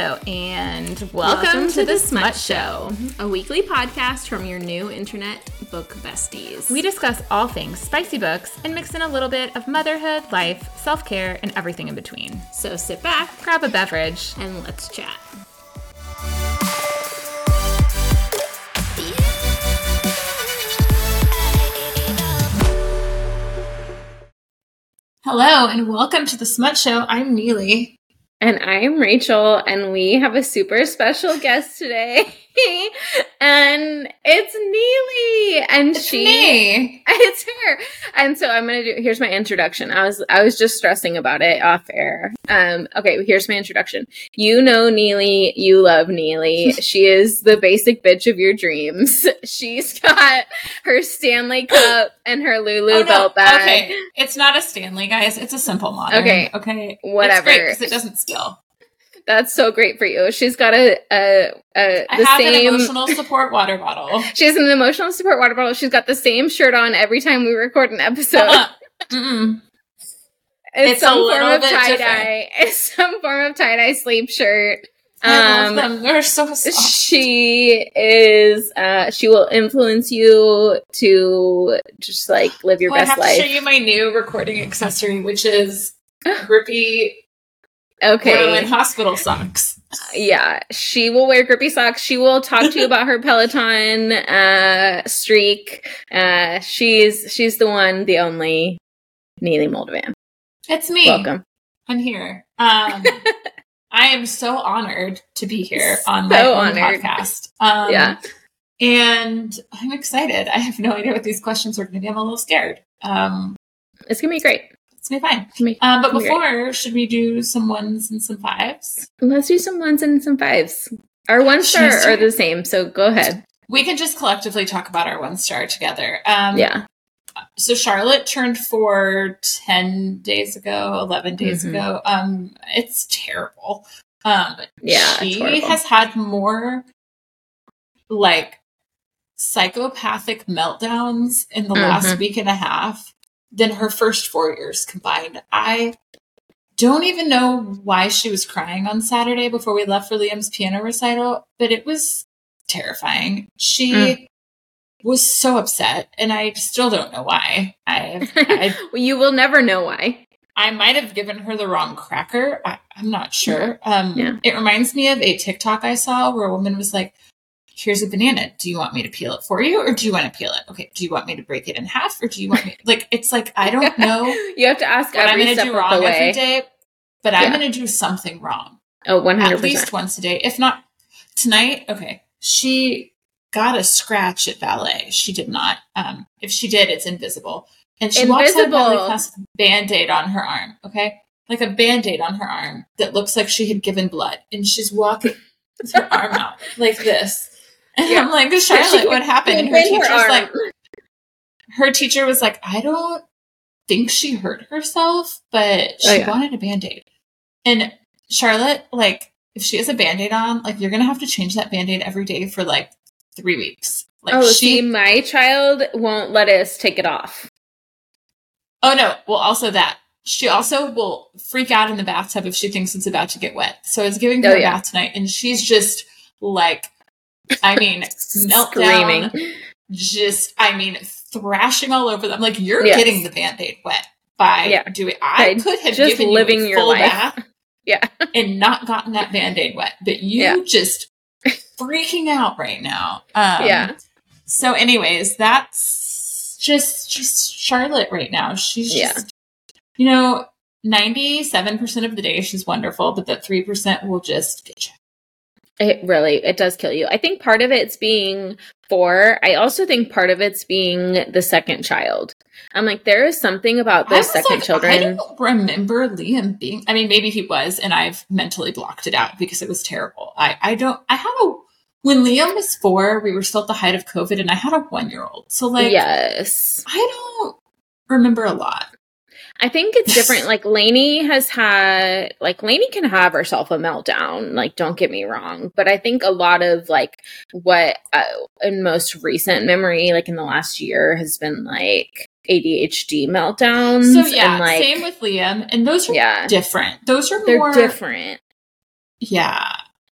Hello, and welcome, welcome to, to, The Smut Show, a weekly podcast from your new internet book besties. We discuss all things spicy books and mix in a little bit of motherhood, life, self care, and everything in between. So sit back, grab a beverage, and let's chat. Hello, and welcome to The Smut Show. I'm Neely. And I'm Rachel, and we have a super special guest today. and it's Neely. And it's she me. It's her. And so I'm gonna do here's my introduction. I was I was just stressing about it off air. Um, okay, here's my introduction. You know Neely, you love Neely. she is the basic bitch of your dreams. She's got her Stanley cup and her Lulu oh, no. belt bag. Okay. It's not a Stanley, guys. It's a Simple Modern. Okay. Okay. Whatever. because it doesn't spill. That's so great for you. She's got a, a, a the same emotional support water bottle. She has an emotional support water bottle. She's got the same shirt on every time we record an episode. Uh-uh. It's, it's, some form of tie dye. It's some form of tie dye sleep shirt. Um, They're so soft. She is. Uh, she will influence you to just like live your well, best I have life. To show you my new recording accessory, which is grippy Okay. in hospital socks. Yeah, she will wear grippy socks. She will talk to you about her Peloton uh, streak. Uh, she's she's the one, the only Neely Moldovan. It's me. Welcome. I'm here. Um, I am so honored to be here on so my own honored. podcast. Um, yeah, and I'm excited. I have no idea what these questions are going to be. I'm a little scared. Um, it's gonna be great. It's gonna be fine. Um, but before, should we do some ones and some fives? Let's do some ones and some fives. Our one star are the same, so go ahead. We can just collectively talk about our one star together. Um, yeah. So Charlotte turned four 10 days ago, 11 days mm-hmm. ago. Um, it's terrible. Um, yeah, she has had more like psychopathic meltdowns in the mm-hmm. last week and a half than her first four years combined. I don't even know why she was crying on Saturday before we left for Liam's piano recital, but it was terrifying. She mm. was so upset, and I still don't know why. I, I well, you will never know why. I might have given her the wrong cracker. I, am not sure. Um, yeah. It reminds me of a TikTok I saw where a woman was like, here's a banana. Do you want me to peel it for you or do you want to peel it? Okay. Do you want me to break it in half or do you want me like it's like I don't know. you have to ask what I'm gonna do wrong every day, but yeah. I'm gonna do something wrong. Oh, 100 At least once a day. If not tonight, okay. She got a scratch at ballet. She did not. Um, if she did, it's invisible. And she invisible. walks out of ballet class with a band-aid on her arm, okay? Like a band-aid on her arm that looks like she had given blood. And she's walking with her arm out like this and yeah. I'm like, Charlotte, what happened? And her teacher's her like, her teacher was like, I don't think she hurt herself, but oh, she oh, yeah. wanted a band aid. And Charlotte, like, if she has a band aid on, like, you're going to have to change that band aid every day for like three weeks. Like, oh, she, see, my child won't let us take it off. Oh, no. Well, also that. She also will freak out in the bathtub if she thinks it's about to get wet. So I was giving her oh, a yeah. bath tonight, and she's just like I mean, meltdown. Screaming. Just, I mean, thrashing all over them. Like you're yes. getting the band-aid wet by yeah. doing. I could have just given living you a full life. bath, yeah, and not gotten that band-aid wet, but you yeah. just freaking out right now. Um, yeah. So, anyways, that's just just Charlotte right now. She's just, yeah. you know, ninety-seven percent of the day she's wonderful, but that three percent will just get you it really it does kill you. I think part of it's being four. I also think part of it's being the second child. I'm like, there is something about the second like, children. I don't remember Liam being. I mean, maybe he was, and I've mentally blocked it out because it was terrible. I I don't. I had a when Liam was four. We were still at the height of COVID, and I had a one year old. So like, yes, I don't remember a lot. I think it's different. like Lainey has had, like Lainey can have herself a meltdown. Like, don't get me wrong, but I think a lot of like what uh, in most recent memory, like in the last year, has been like ADHD meltdowns. So yeah, and, like, same with Liam, and those are yeah, different. Those are they're more different. Yeah.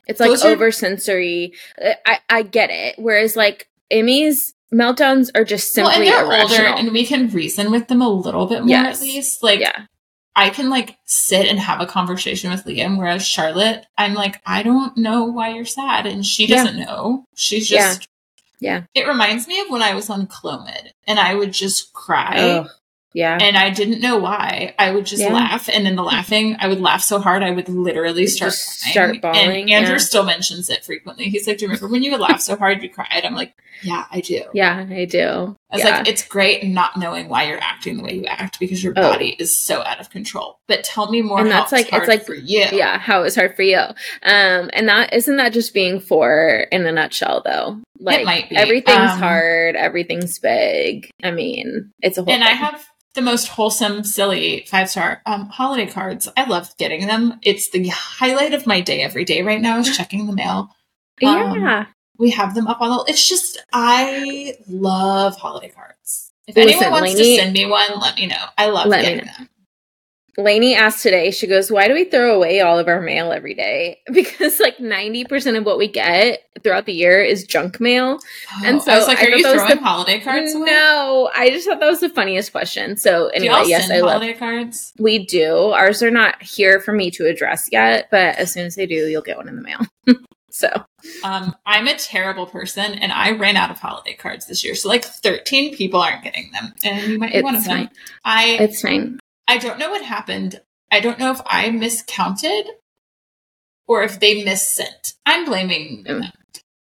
It's like over sensory. I I get it. Whereas like Emmy's meltdowns are just simply Well, and they're irrational. older and we can reason with them a little bit more Yes. at least. Like yeah, I can like sit and have a conversation with Liam, whereas Charlotte, I'm like, I don't know why you're sad. And she doesn't know. She's Yeah. just yeah. it reminds me of when I was on Clomid and I would just cry. Ugh, yeah. And I didn't know why. I would just Yeah. laugh, and in the laughing, I would laugh so hard I would literally start start bawling, And Andrew yeah. still mentions it frequently. He's like, "Do you remember when you would laugh so hard you cried?" I'm like, "Yeah, I do." Yeah, I do. I was yeah. like, "It's great not knowing why you're acting the way you act because your Oh. body is so out of control." But tell me more. And that's like- it's like- for you. yeah, how it was hard for you. Um, and that isn't that just being four in a nutshell though? Like might be. everything's Um, hard, everything's big. I mean, it's a whole and I have the most wholesome, silly five star um, holiday cards. I love getting them. It's the highlight of my day every day right now is checking the mail. um, yeah. We have them up on the. It's just I love holiday cards. If Listen, anyone wants Lainey- to send me one, let me know. I love getting them. Lainey asked today, she goes, Why do we throw away all of our mail every day? Because like 90% of what we get throughout the year is junk mail. And Oh, so I was like, are you throwing the- holiday cards? away? No, I just thought that was the funniest question. So anyway, yes, I love holiday cards? we do. Ours are not here for me to address yet, but as soon as they do, you'll get one in the mail. so Um, I'm a terrible person, and I ran out of holiday cards this year. So like 13 people aren't getting them, and you might be one of them. fine. I it's fine. I don't know what happened. I don't know if I miscounted or if they missent. I'm blaming them.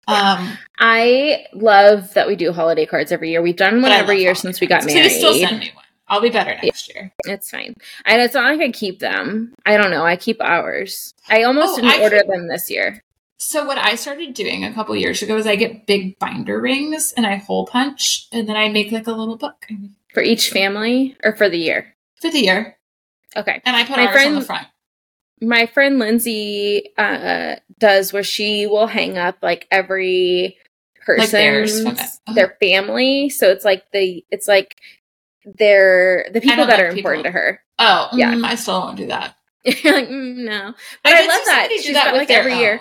Um, I love that we do holiday cards every year. We've done one every year since we got cards. married. Please still send me one. I'll be better next year. It's fine. And it's not like I keep them. I don't know. I keep ours. I almost Oh, didn't I order them this year. So what I started doing a couple years ago is I get big binder rings and I hole punch, and then I make like a little book For each family or for the year? For the year, Okay. and I put My ours on friend- the front. My friend Lindsay uh, does where she will hang up like every Like theirs person's from it. Uh-huh. their family. So it's like the it's like they're the people that like are important people- to her. Oh, Yeah. mm, I still won't do that. Like, mm, no. But I, did love that. She's that got with like their every year.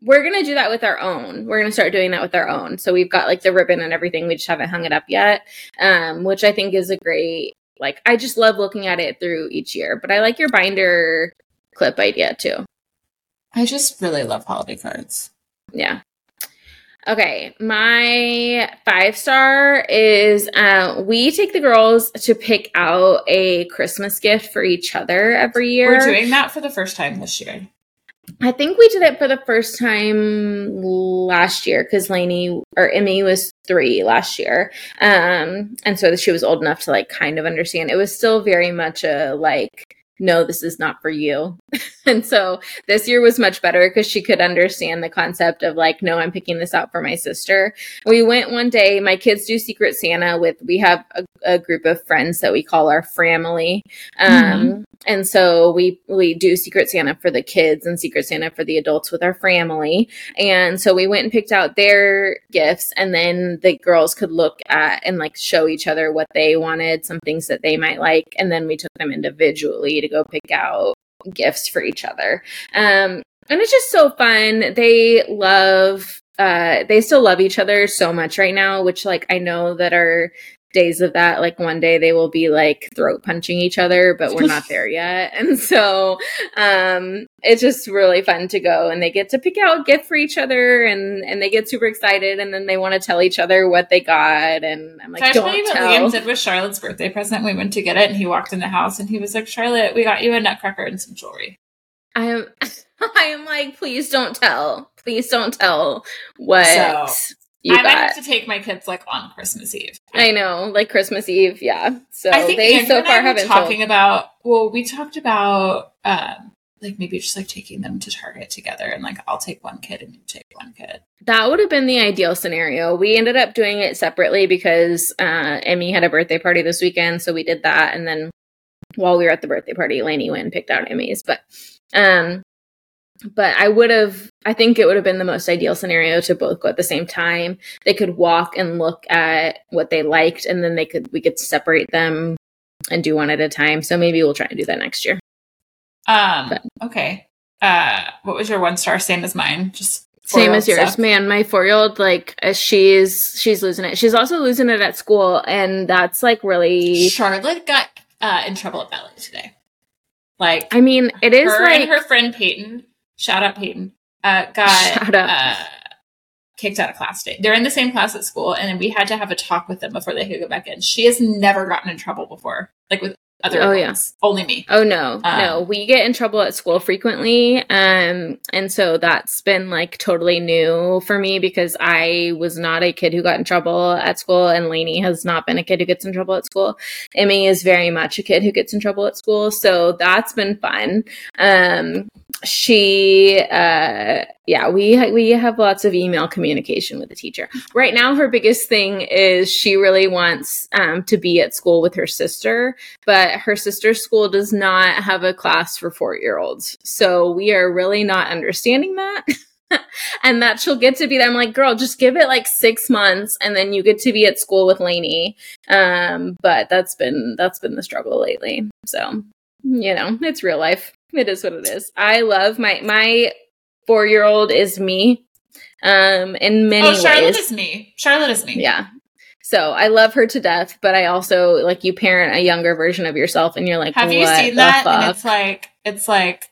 We're gonna do that with our own. We're gonna start doing that with our own. So we've got like the ribbon and everything. We just haven't hung it up yet, um, which I think is a great. Like I just love looking at it through each year. But I like your binder clip idea too. I just really love holiday cards. Yeah. Okay, my five star is uh, we take the girls to pick out a Christmas gift for each other every year. We're doing that for the first time this year. I think we did it for the first time last year because Lainey or Emmy was three last year. Um, and so she was old enough to like kind of understand. It was still very much a like, no, this is not for you. and so this year was much better because she could understand the concept of like, no, I'm picking this out for my sister. We went one day, my kids do Secret Santa with, we have a, a group of friends that we call our family. Um, and so we we do Secret Santa for the kids and Secret Santa for the adults with our family. And so we went and picked out their gifts and then the girls could look at and like show each other what they wanted, some things that they might like, and then we took them individually to go pick out gifts for each other. Um and it's just so fun. They love uh they still love each other so much right now, which like I know that our days of that like one day they will be like throat punching each other but we're not there yet and so um it's just really fun to go and they get to pick out a gift for each other and and they get super excited and then they want to tell each other what they got and i'm like Can you don't what tell Liam did with Charlotte's birthday present? We went to get it, and he walked in the house, and he was like, "Charlotte, we got you a nutcracker and some jewelry." i am i am like please don't tell please don't tell what So, you I might got have to take my kids like on Christmas Eve. i know like christmas eve yeah so I think they Andrew so far haven't talking told. about. Well, we talked about um, like maybe just like taking them to Target together, and like I'll take one kid and you take one kid. That would have been the ideal scenario. We ended up doing it separately because uh, Emmy had a birthday party this weekend, so we did that. And then while we were at the birthday party, Lainey went and picked out Emmy's. But, um, but I would have. I think it would have been the most ideal scenario to both go at the same time. They could walk and look at what they liked, and then they could we could separate them and do one at a time. So maybe we'll try and do that next year. Um, But- okay. uh, what was your one star? Same as mine. Just same as yours, stuff. man. My four year old, like, uh, she's she's losing it. She's also losing it at school, and that's like really. Charlotte got uh, in trouble at ballet today. Like, I mean, it is her like and her friend Peyton. Shout out Peyton. Uh, got. Uh, kicked out of class today. They're in the same class at school, and we had to have a talk with them before they could go back in. She has never gotten in trouble before, like with other Oh, adults. Only me. Oh no, Um, no. We get in trouble at school frequently. Um and so that's been like totally new for me because I was not a kid who got in trouble at school and Lainey has not been a kid who gets in trouble at school. Emmy is very much a kid who gets in trouble at school. So that's been fun. Um she uh yeah, we we have lots of email communication with the teacher. Right now her biggest thing is she really wants um to be at school with her sister but her sister's school does not have a class for four year olds. So we are really not understanding that. and that she'll get to be there. I'm like, girl, just give it like six months and then you get to be at school with Lainey. Um, but that's been that's been the struggle lately. So, you know, it's real life. It is what it is. I love my my four year old is me. Um, in many oh, Charlotte ways. is me. Charlotte is me. Yeah. So I love her to death, but I also like you parent a younger version of yourself, and you're like, Have you seen that? And it's like it's like,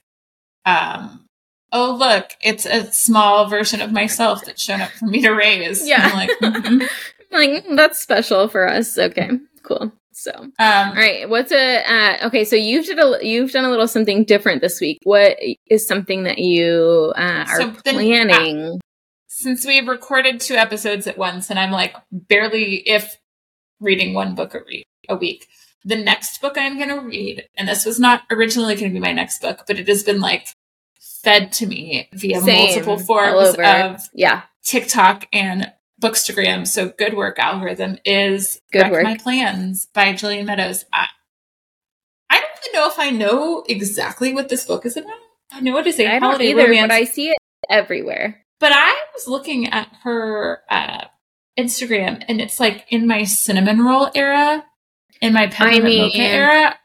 um, oh look, it's a small version of myself that's shown up for me to raise. Yeah. I'm like, mhm. like "Mm, that's special for us. Okay, cool. So, all um, right, what's a uh, okay? So you've did a you've done a little something different this week. What is something that you uh, are So then- planning? since we've recorded two episodes at once, and I'm like barely if reading one book a, re- a week. The next book I'm going to read, and this was not originally going to be my next book, but it has been like fed to me via Same, multiple forms of yeah, TikTok and Bookstagram. So good work, algorithm is Good Wreck work. My Plans by Jillian Meadows. I, I don't even know if I know exactly what this book is about. I know it is a I don't holiday either, romance, but I see it everywhere. but I was looking at her uh, Instagram, and it's like in my cinnamon roll era, in my peppermint mean- mocha era,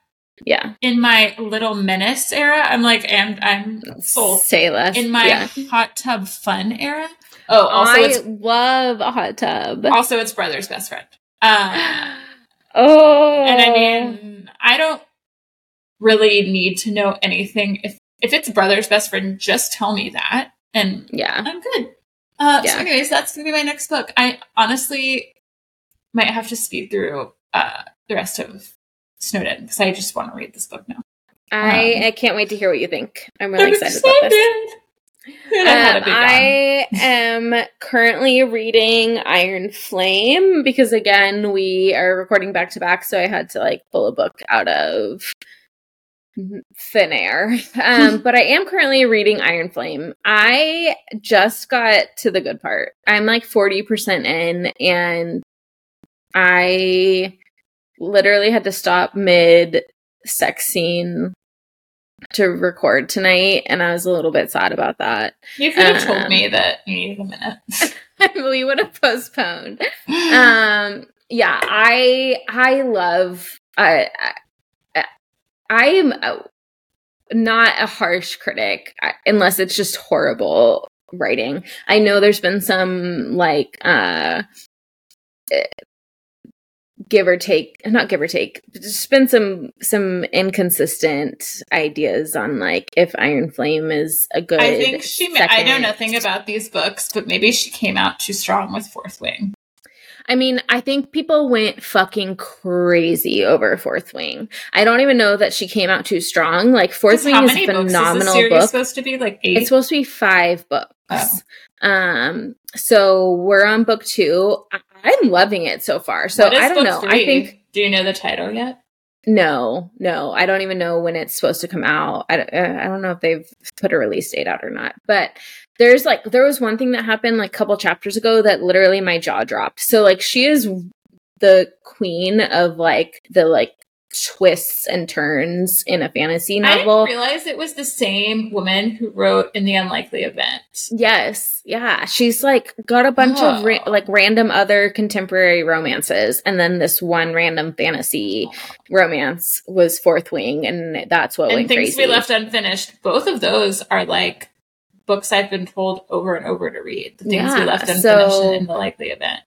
Yeah, in my little menace era. I'm like, and I'm sold. say less. In my yeah. hot tub fun era. Oh, also I it's love a hot tub. also it's brother's best friend. Um, oh, and I mean, I don't really need to know anything. If if it's brother's best friend, just tell me that, and yeah. I'm good. Uh, Yeah. So, anyways, that's gonna be my next book. I honestly might have to speed through uh, the rest of Snowden because I just want to read this book now. I, Um, I can't wait to hear what you think. I'm really I'm excited, about this. I Um. I am currently reading Iron Flame because again we are recording back to back, so I had to like pull a book out of thin air. Um, but I am currently reading Iron Flame. I just got to the good part. I'm like 40% in and I literally had to stop mid sex scene to record tonight and I was a little bit sad about that. You could have told um, me that you needed a minute. we would have postponed. Um yeah, I I love I I, I am not a harsh critic unless it's just horrible writing. I know there's been some like uh give or take not give or take there's been some some inconsistent ideas on like if iron flame is a good I think she. ma- I know nothing about these books, but maybe she came out too strong with Fourth Wing. I mean, I think people went fucking crazy over Fourth Wing. I don't even know that she came out too strong. Like Fourth Wing is a books is phenomenal book. supposed to be? Like eight. It's supposed to be five books. Oh. Um, so we're on book two. I'm loving it so far. So I don't know. I think Do you know the title yet? no, no. I don't even know when it's supposed to come out. I uh, I don't know if they've put a release date out or not. But there's like there was one thing that happened like a couple chapters ago that literally my jaw dropped. So like she is the queen of like the like twists and turns in a fantasy novel. I didn't realize it was the same woman who wrote in the Unlikely Event. Yes, yeah. She's like got a bunch of ra- Oh. like random other contemporary romances, and then this one random fantasy romance was Fourth Wing, and that's what and things crazy. we left unfinished. Both of those are like books I've been told over and over to read. The things we left unfinished so- in the likely event.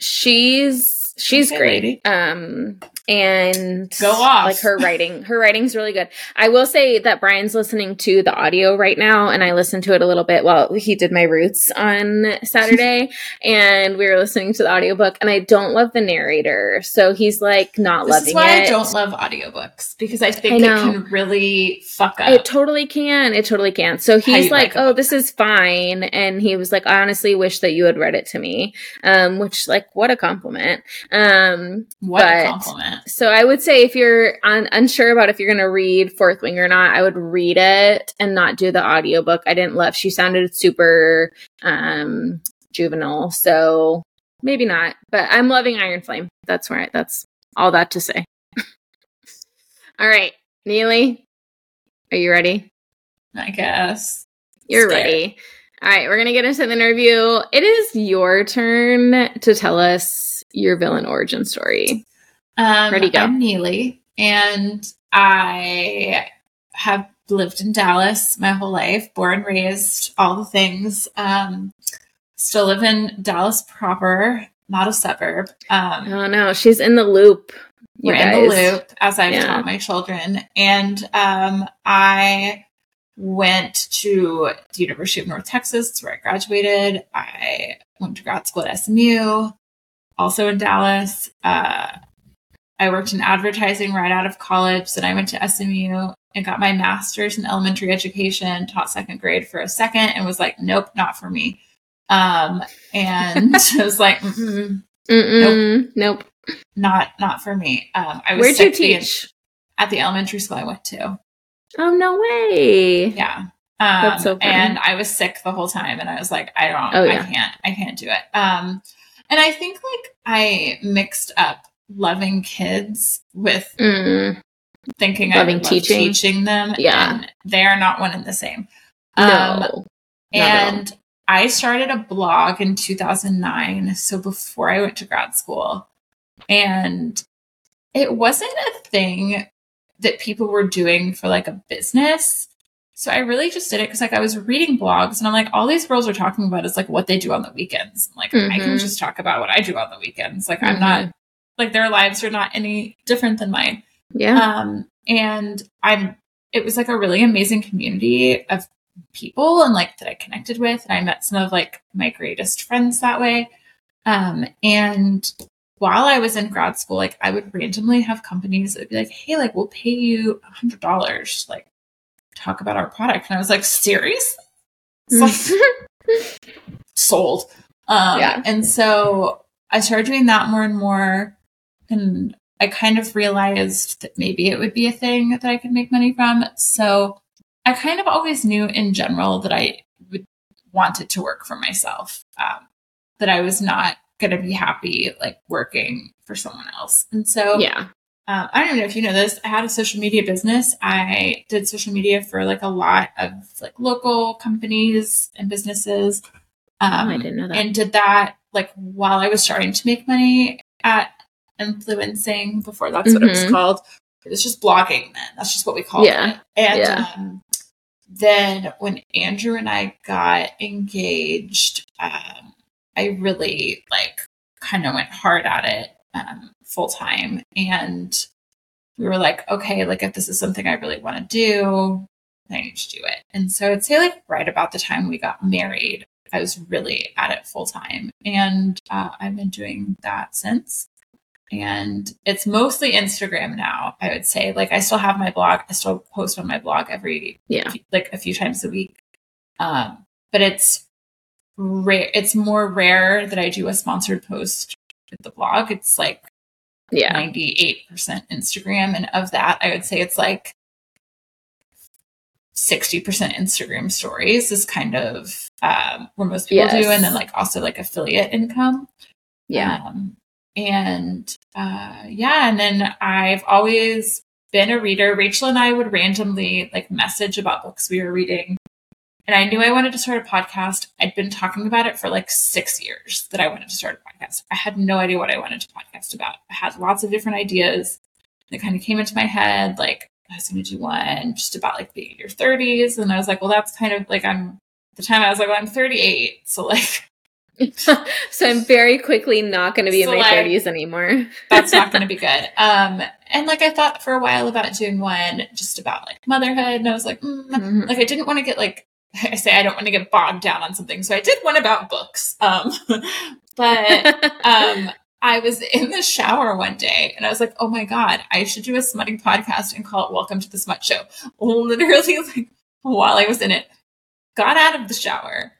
she's she's Okay, great lady. um and Go off. like her writing her writing's really good i will say that brian's listening to the audio right now and i listened to it a little bit while he did my roots on saturday and we were listening to the audiobook and i don't love the narrator so he's like not This loving is why it I don't love audiobooks because I think I it can really fuck up. It totally can. It totally can. So he's like, like "Oh, this is fine," and he was like, "I honestly wish that you had read it to me," um, which, like, what a compliment. Um, what a but- compliment. so I would say if you're un- unsure about if you're going to read Fourth Wing or not, I would read it and not do the audiobook. I didn't love. She sounded super um, juvenile, so maybe not. But I'm loving Iron Flame. That's right. That's all that to say. all right, Neely, are you ready? I guess. You're ready. All right, we're going to get into the interview. It is your turn to tell us your villain origin story. Um, Ready, go. I'm Neely, and I have lived in Dallas my whole life, born, raised, all the things. Um, still live in Dallas proper, not a suburb. Um, Oh no, she's in the loop. We're guys. in the loop as I've Yeah. taught my children. And um, I went to the University of North Texas, where I graduated. I went to grad school at SMU, also in Dallas. Uh, I worked in advertising right out of college. Then I went to SMU and got my master's in elementary education, taught second grade for a second, and was like, nope, not for me. Um, and I was like, mm Mm-mm. Nope. not not for me. Um, I was Where'd you sick the- teach? at the elementary school I went to. Oh no way. Yeah. Um, so and I was sick the whole time, and I was like, I don't, Oh, yeah. I can't, I can't do it. Um, and I think like I mixed up loving kids with Mm. thinking I Loving would love teaching. teaching them. Yeah. and they are not one and the same. Um, No. All. and I started a blog in 2009, so before I went to grad school. And it wasn't a thing that people were doing for like a business. So I really just did it because like I was reading blogs and I'm like, all these girls are talking about is like what they do on the weekends. Like I can Mhm. just talk about what I do on the weekends. Like Mhm. I'm not like their lives are not any different than mine. Yeah. Um, and I'm, it was like a really amazing community of people and like that I connected with. And I met some of like my greatest friends that way. Um, and while I was in grad school, like I would randomly have companies that would be like, Hey, like we'll pay you a hundred dollars, like talk about our product. And I was like, seriously? It's like, sold. Um, Yeah. And so I started doing that more and more. And I kind of realized that maybe it would be a thing that I could make money from. So I kind of always knew in general that I would want it to work for myself, um, that I was not going to be happy like working for someone else. And so yeah. Um, I don't even know if you know this. I had a social media business. I did social media for like a lot of like local companies and businesses. Um, Oh, I didn't know that. And did that like while I was starting to make money at influencing before that's what it was Mhm. called. It was just blogging then. That's just what we called Yeah. it. And Yeah. um, then when Andrew and I got engaged, um, I really like kind of went hard at it um, full time. And we were like, okay, like if this is something I really want to do, I need to do it. And so I'd say like right about the time we got married, I was really at it full time. And uh, I've been doing that since. And it's mostly Instagram now, I would say. Like I still have my blog. I still post on my blog every Yeah. like a few times a week. Um, but it's rare. It's more rare that I do a sponsored post the blog. It's like Yeah. 98% Instagram. And of that, I would say it's like 60% Instagram stories is kind of um, where most people do. And then like also like affiliate income. Yeah. Um, and uh, yeah, and then I've always been a reader. Rachel and I would randomly like message about books we were reading. And I knew I wanted to start a podcast. I'd been talking about it for like six years that I wanted to start a podcast. I had no idea what I wanted to podcast about. I had lots of different ideas that kind of came into my head. Like I was going to do one just about like being in your 30s. And I was like, well, that's kind of like I'm, the time I was like, well, I'm 38. So like, so I'm very quickly not going to be so in my like, 30s anymore. that's not going to be good. Um, and like I thought for a while about doing one just about like motherhood, and I was like, mm, mm-hmm. like I didn't want to get like I say I don't want to get bogged down on something, so I did one about books. Um, but um, I was in the shower one day and I was like, oh my god, I should do a smutting podcast and call it "Welcome to the Smut Show." Literally, like while I was in it, got out of the shower,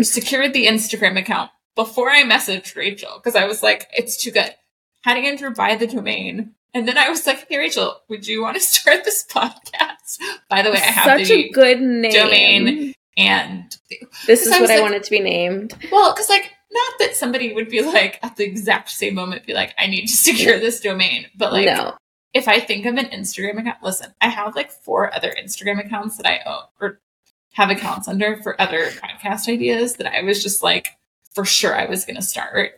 secured the Instagram account before I messaged Rachel because I was like, it's too good. Had Andrew buy the domain and then I was like, "Hey Rachel, would you want to start this podcast?" By the way, I have such a good name. domain, and this is I what I like, wanted to be named. Well, because like, not that somebody would be like at the exact same moment, be like, "I need to secure this domain," but like, no. if I think of an Instagram account, listen, I have like four other Instagram accounts that I own or have accounts under for other podcast ideas that I was just like, for sure, I was going to start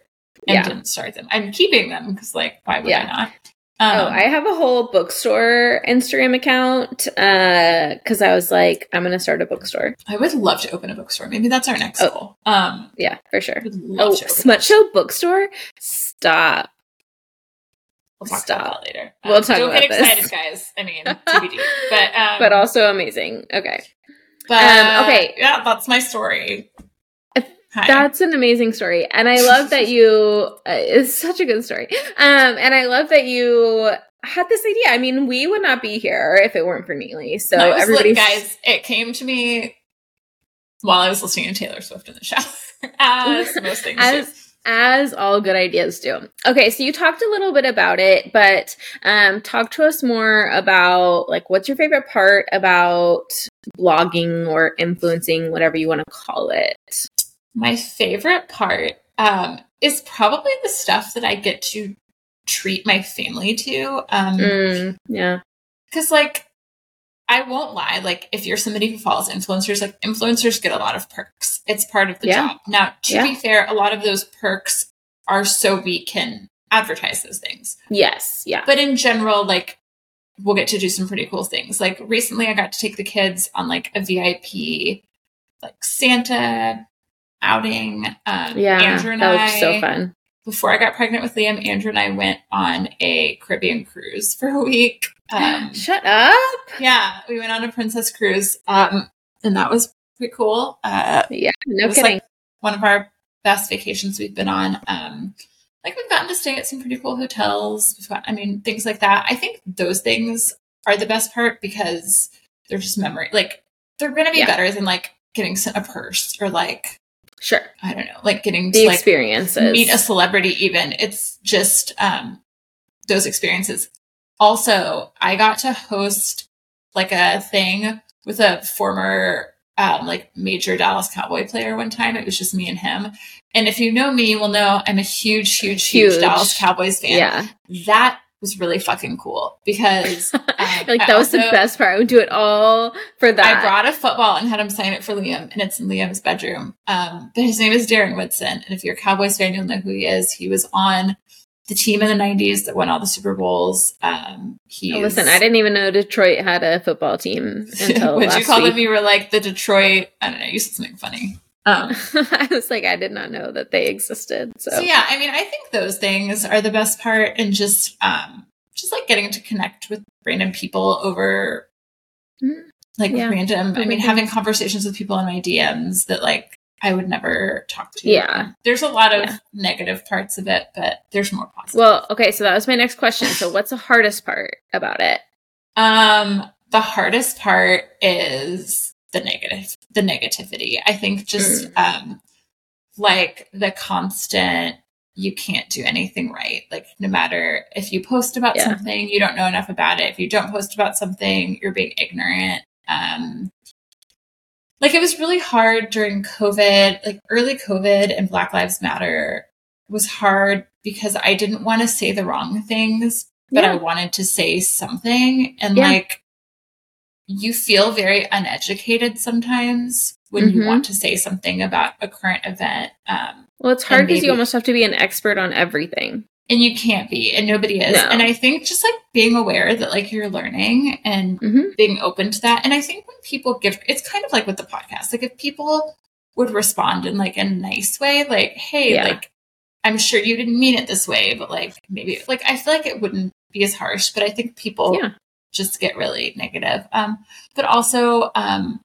and yeah. didn't start them. I'm keeping them because, like, why would yeah. I not? Oh, um, oh, I have a whole bookstore Instagram account Uh, because uh, I was like, I'm going to start a bookstore. I would love to open a bookstore. Maybe that's our next oh, goal. Um, yeah, for sure. Oh, Smut Show Bookstore? Stop. We'll talk Stop. about that later. We'll um, talk don't about get excited, this. guys. I mean, TBD. but um, but also amazing. Okay. But um, okay, yeah, that's my story. Hi. That's an amazing story. And I love that you, uh, it's such a good story. Um, and I love that you had this idea. I mean, we would not be here if it weren't for Neely. So everybody, guys, it came to me while I was listening to Taylor Swift in the shower, as most things as, As all good ideas do. Okay, so you talked a little bit about it, but um, talk to us more about like what's your favorite part about blogging or influencing, whatever you want to call it. My favorite part um, is probably the stuff that I get to treat my family to. Um, mm, yeah. Because, like, I won't lie. Like, if you're somebody who follows influencers, like, influencers get a lot of perks. It's part of the yeah. job. Now, to yeah. be fair, a lot of those perks are so we can advertise those things. Yes. Yeah. But in general, like, we'll get to do some pretty cool things. Like, recently I got to take the kids on, like, a VIP, like, Santa outing. Um, yeah, Andrew and that was I, so fun. Before I got pregnant with Liam, Andrew and I went on a Caribbean cruise for a week. Um, Shut up! Yeah, we went on a princess cruise, um, and that was pretty cool. Uh, yeah, no kidding. Like one of our best vacations we've been on. Um, like we've gotten to stay at some pretty cool hotels. We've got, I mean, things like that. I think those things are the best part because they're just memory. Like they're going to be yeah. better than like getting sent a purse or like Sure. I don't know, like getting the to, like, experiences. Meet a celebrity even. It's just um those experiences. Also, I got to host like a thing with a former um, like major Dallas Cowboy player one time. It was just me and him. And if you know me, you will know I'm a huge, huge, huge, huge. Dallas Cowboys fan. Yeah. That was really fucking cool because um, like that I was also, the best part. I would do it all for that. I brought a football and had him sign it for Liam, and it's in Liam's bedroom. Um, but his name is Darren Woodson, and if you're a Cowboys fan, you'll know who he is. He was on the team in the '90s that won all the Super Bowls. Um, he oh, listen. I didn't even know Detroit had a football team until what you call week. them? You were like the Detroit. I don't know. You said something funny. Um, I was like, I did not know that they existed. So. so. yeah, I mean, I think those things are the best part, and just um, just like getting to connect with random people over mm-hmm. like yeah. random. I mean, having conversations with people in my DMs that like I would never talk to. Yeah, there's a lot of yeah. negative parts of it, but there's more positive. Well, okay, so that was my next question. So, what's the hardest part about it? Um, the hardest part is the negative the negativity i think just mm. um like the constant you can't do anything right like no matter if you post about yeah. something you don't know enough about it if you don't post about something you're being ignorant um like it was really hard during covid like early covid and black lives matter was hard because I didn't want to say the wrong things, but Yeah. I wanted to say something. And Yeah. like, you feel very uneducated sometimes when Mhm. you want to say something about a current event. Um, Well, it's hard because you almost have to be an expert on everything. and you can't be, and nobody is. No. And I think just like being aware that like you're learning and Mhm. being open to that. And I think when people give, it's kind of like with the podcast, like if people would respond in like a nice way, like, hey, Yeah. like, I'm sure you didn't mean it this way, but like maybe, like, I feel like it wouldn't be as harsh, but I think people Yeah. Just get really negative. Um, but also, um,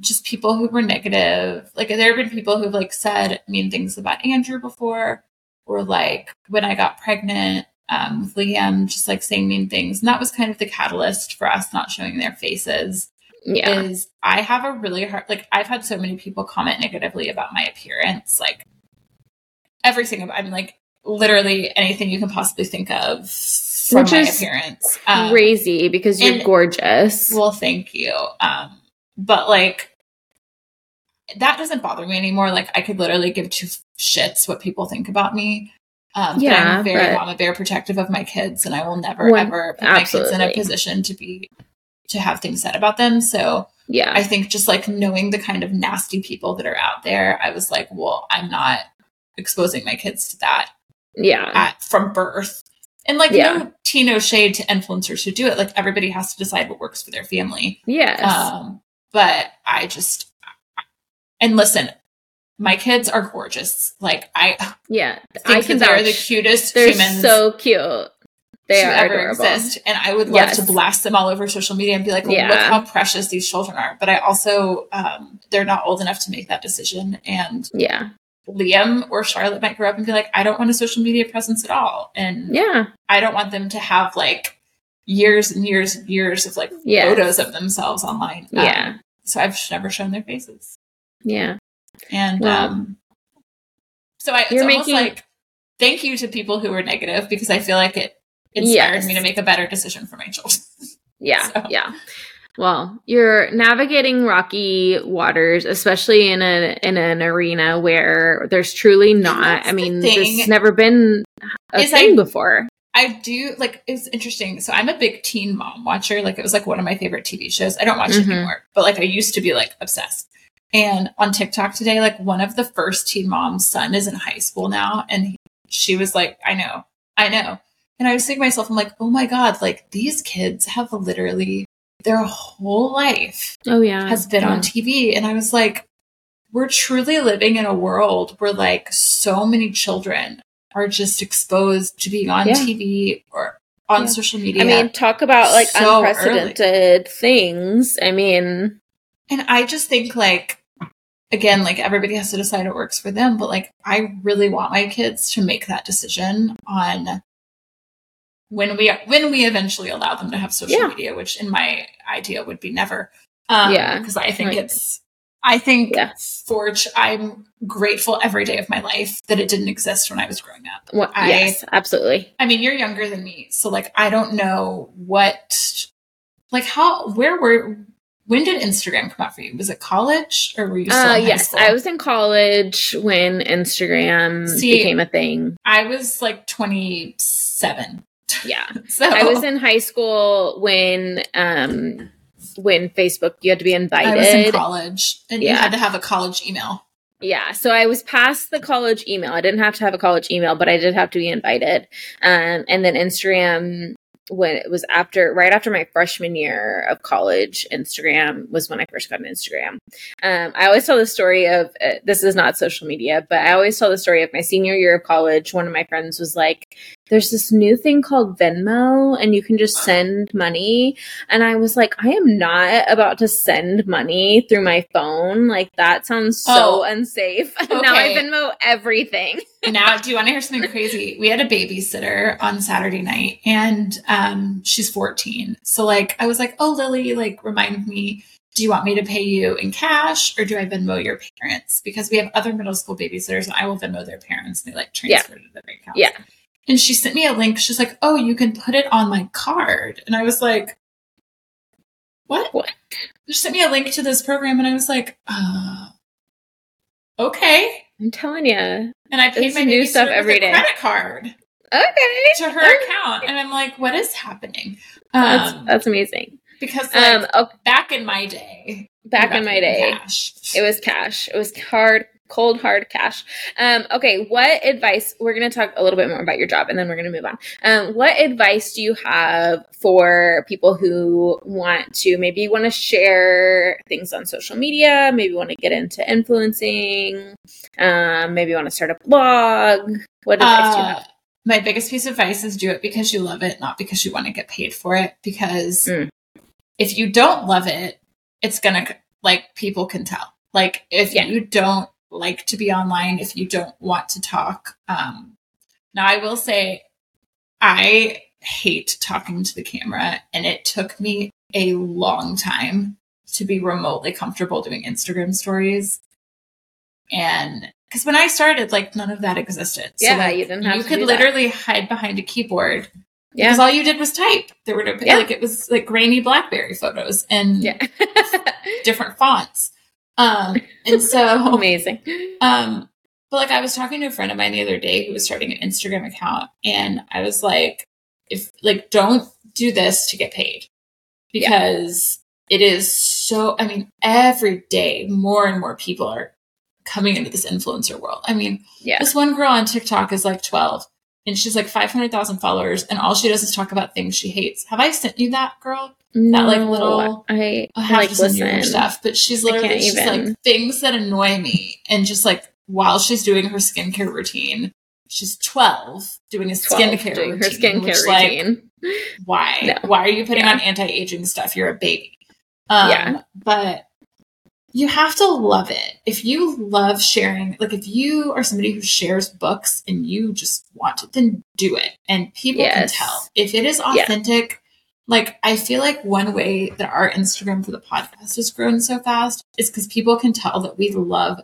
just people who were negative, like there have been people who've like said mean things about Andrew before, or like when I got pregnant, um, with Liam, just like saying mean things. And that was kind of the catalyst for us not showing their faces Yeah. is I have a really hard like I've had so many people comment negatively about my appearance, like everything about I mean like literally anything you can possibly think of from Which my is appearance. Um, Crazy because you're and- gorgeous. well, thank you. Um, but like that doesn't bother me anymore. Like I could literally give two shits what people think about me. Um, but Yeah, I'm very but- mama bear protective of my kids, and I will never One- ever put my kids in a position to be to have things said about them. So yeah. I think just like knowing the kind of nasty people that are out there, I was like, well, I'm not exposing my kids to that yeah. at from birth. And like Yeah. no tea, no shade to influencers who do it. Like everybody has to decide what works for their family. yes. Um, but I just and listen, my kids are gorgeous. Like I yeah. think I can they're the cutest They're humans so cute. They to are ever adorable. exist. And I would love Yes. to blast them all over social media and be like, well, Yeah. look how precious these children are. But I also um, they're not old enough to make that decision. And Yeah. Liam or Charlotte might grow up and be like, I don't want a social media presence at all. And Yeah. I don't want them to have like years and years and years of like Yes. photos of themselves online. Um, Yeah. so I've never shown their faces. Yeah. And Well, um so I it's you're almost making- like thank you to people who were negative because I feel like it inspired Yes. me to make a better decision for my children. Yeah, So- yeah. Well, you're navigating rocky waters, especially in a in an arena where there's truly not. I mean, thing, this has never been a thing I- before. I do like it's interesting. So I'm a big teen mom watcher. Like it was like one of my favorite TV shows. I don't watch Mhm. it anymore, but like I used to be like obsessed. And on TikTok today, like one of the first teen moms' son is in high school now, and he, she was like, "I know, I know." And I was thinking to myself, I'm like, "Oh my god! Like these kids have literally their whole life Oh yeah, has been on TV. And I was like, we're truly living in a world where like so many children are just exposed to being on Yeah. TV or on Yeah. social media. I mean, talk about like So unprecedented things. I mean, and I just think like, again, like everybody has to decide what works for them, but like I really want my kids to make that decision on when we when we eventually allow them to have social Yeah. media, which in my idea would be never. Um, Yeah. because I think it's. I think Yeah. Forge. I'm grateful every day of my life that it didn't exist when I was growing up. what, I- yes, absolutely. I mean, you're younger than me, so like I don't know what, like how, where were, when did Instagram come out for you? Was it college or were you still Uh, yes, school? I was in college when Instagram See- became a thing. I was like 27. Yeah. So I was in high school when um when Facebook you had to be I was in invited. college and you had to have a college email. yeah, so I was past the college email. I didn't have to have a college email, but I did have to be invited. Um and then Instagram when it was after right after my freshman year of college, Instagram was when I first got an Instagram. Um, I always tell the story of uh, this is not social media, but I always tell the story of my senior year of college. One of my friends was like, "There's this new thing called Venmo, and you can just send money." And I was like, "I am not about to send money through my phone. Like that sounds so Oh, unsafe." now I okay. Venmo everything. now, do you want to hear something crazy? We had a babysitter on Saturday night and um, she's 14. So, like, I was like, oh, Lily, like, remind me, do you want me to pay you in cash or do I Venmo your parents? Because we have other middle school babysitters and I will Venmo their parents. And they like transfer it to their bank account. Yeah. And she sent me a link. She's like, oh, you can put it on my card. And I was like, what? What? She sent me a link to this program and I was like, uh, okay. I'm telling you. And I paid my new stuff every day. a credit card Okay. to her account, and I'm like, what is happening? That's Um, that's amazing. because like, Um, oh, back in my day, back in my day, cash. it was cash. It was hard, cold, hard cash. Um, okay, what advice? We're gonna talk a little bit more about your job, and then we're gonna move on. Um, what advice do you have for people who want to maybe want to share things on social media, maybe want to get into influencing, um, maybe want to start a blog? What advice do you Uh, have? my biggest piece of advice is do it because you love it, not because you want to get paid for it. Because Mm. if you don't love it, it's gonna like people can tell. Like if Yeah. you don't like to be online, if you don't want to talk. Um, now I will say, I hate talking to the camera, and it took me a long time to be remotely comfortable doing Instagram stories. And because when I started, like none of that existed. Yeah, like, you didn't have You could do that. literally hide behind a keyboard Yeah, because all you did was type. There were no Yeah. like it was like grainy BlackBerry photos and yeah, different fonts. Um, and so amazing. um, but like I was talking to a friend of mine the other day who was starting an Instagram account, and I was like, if like don't do this to get paid Yeah. because it is so. I mean, every day more and more people are coming into this influencer world. I mean, Yeah. this one girl on TikTok is like twelve. And she's like 500,000 followers, and all she does is talk about things she hates. Have I sent you that girl? That, like, No, little- I I have like to send you her stuff, but she's literally just like things that annoy me, and just like while she's doing her skincare routine, she's twelve doing a 12 skincare doing routine. her skincare which, like, routine. why? No. Why are you putting Yeah. on anti-aging stuff? You're a baby. Um, Yeah. but you have to love it. If you love sharing, like if you are somebody who shares books and you just want it, then do it. And people Yes. can tell. If it is Yeah. authentic, like I feel like one way that our Instagram for the podcast has grown so fast is because people can tell that we love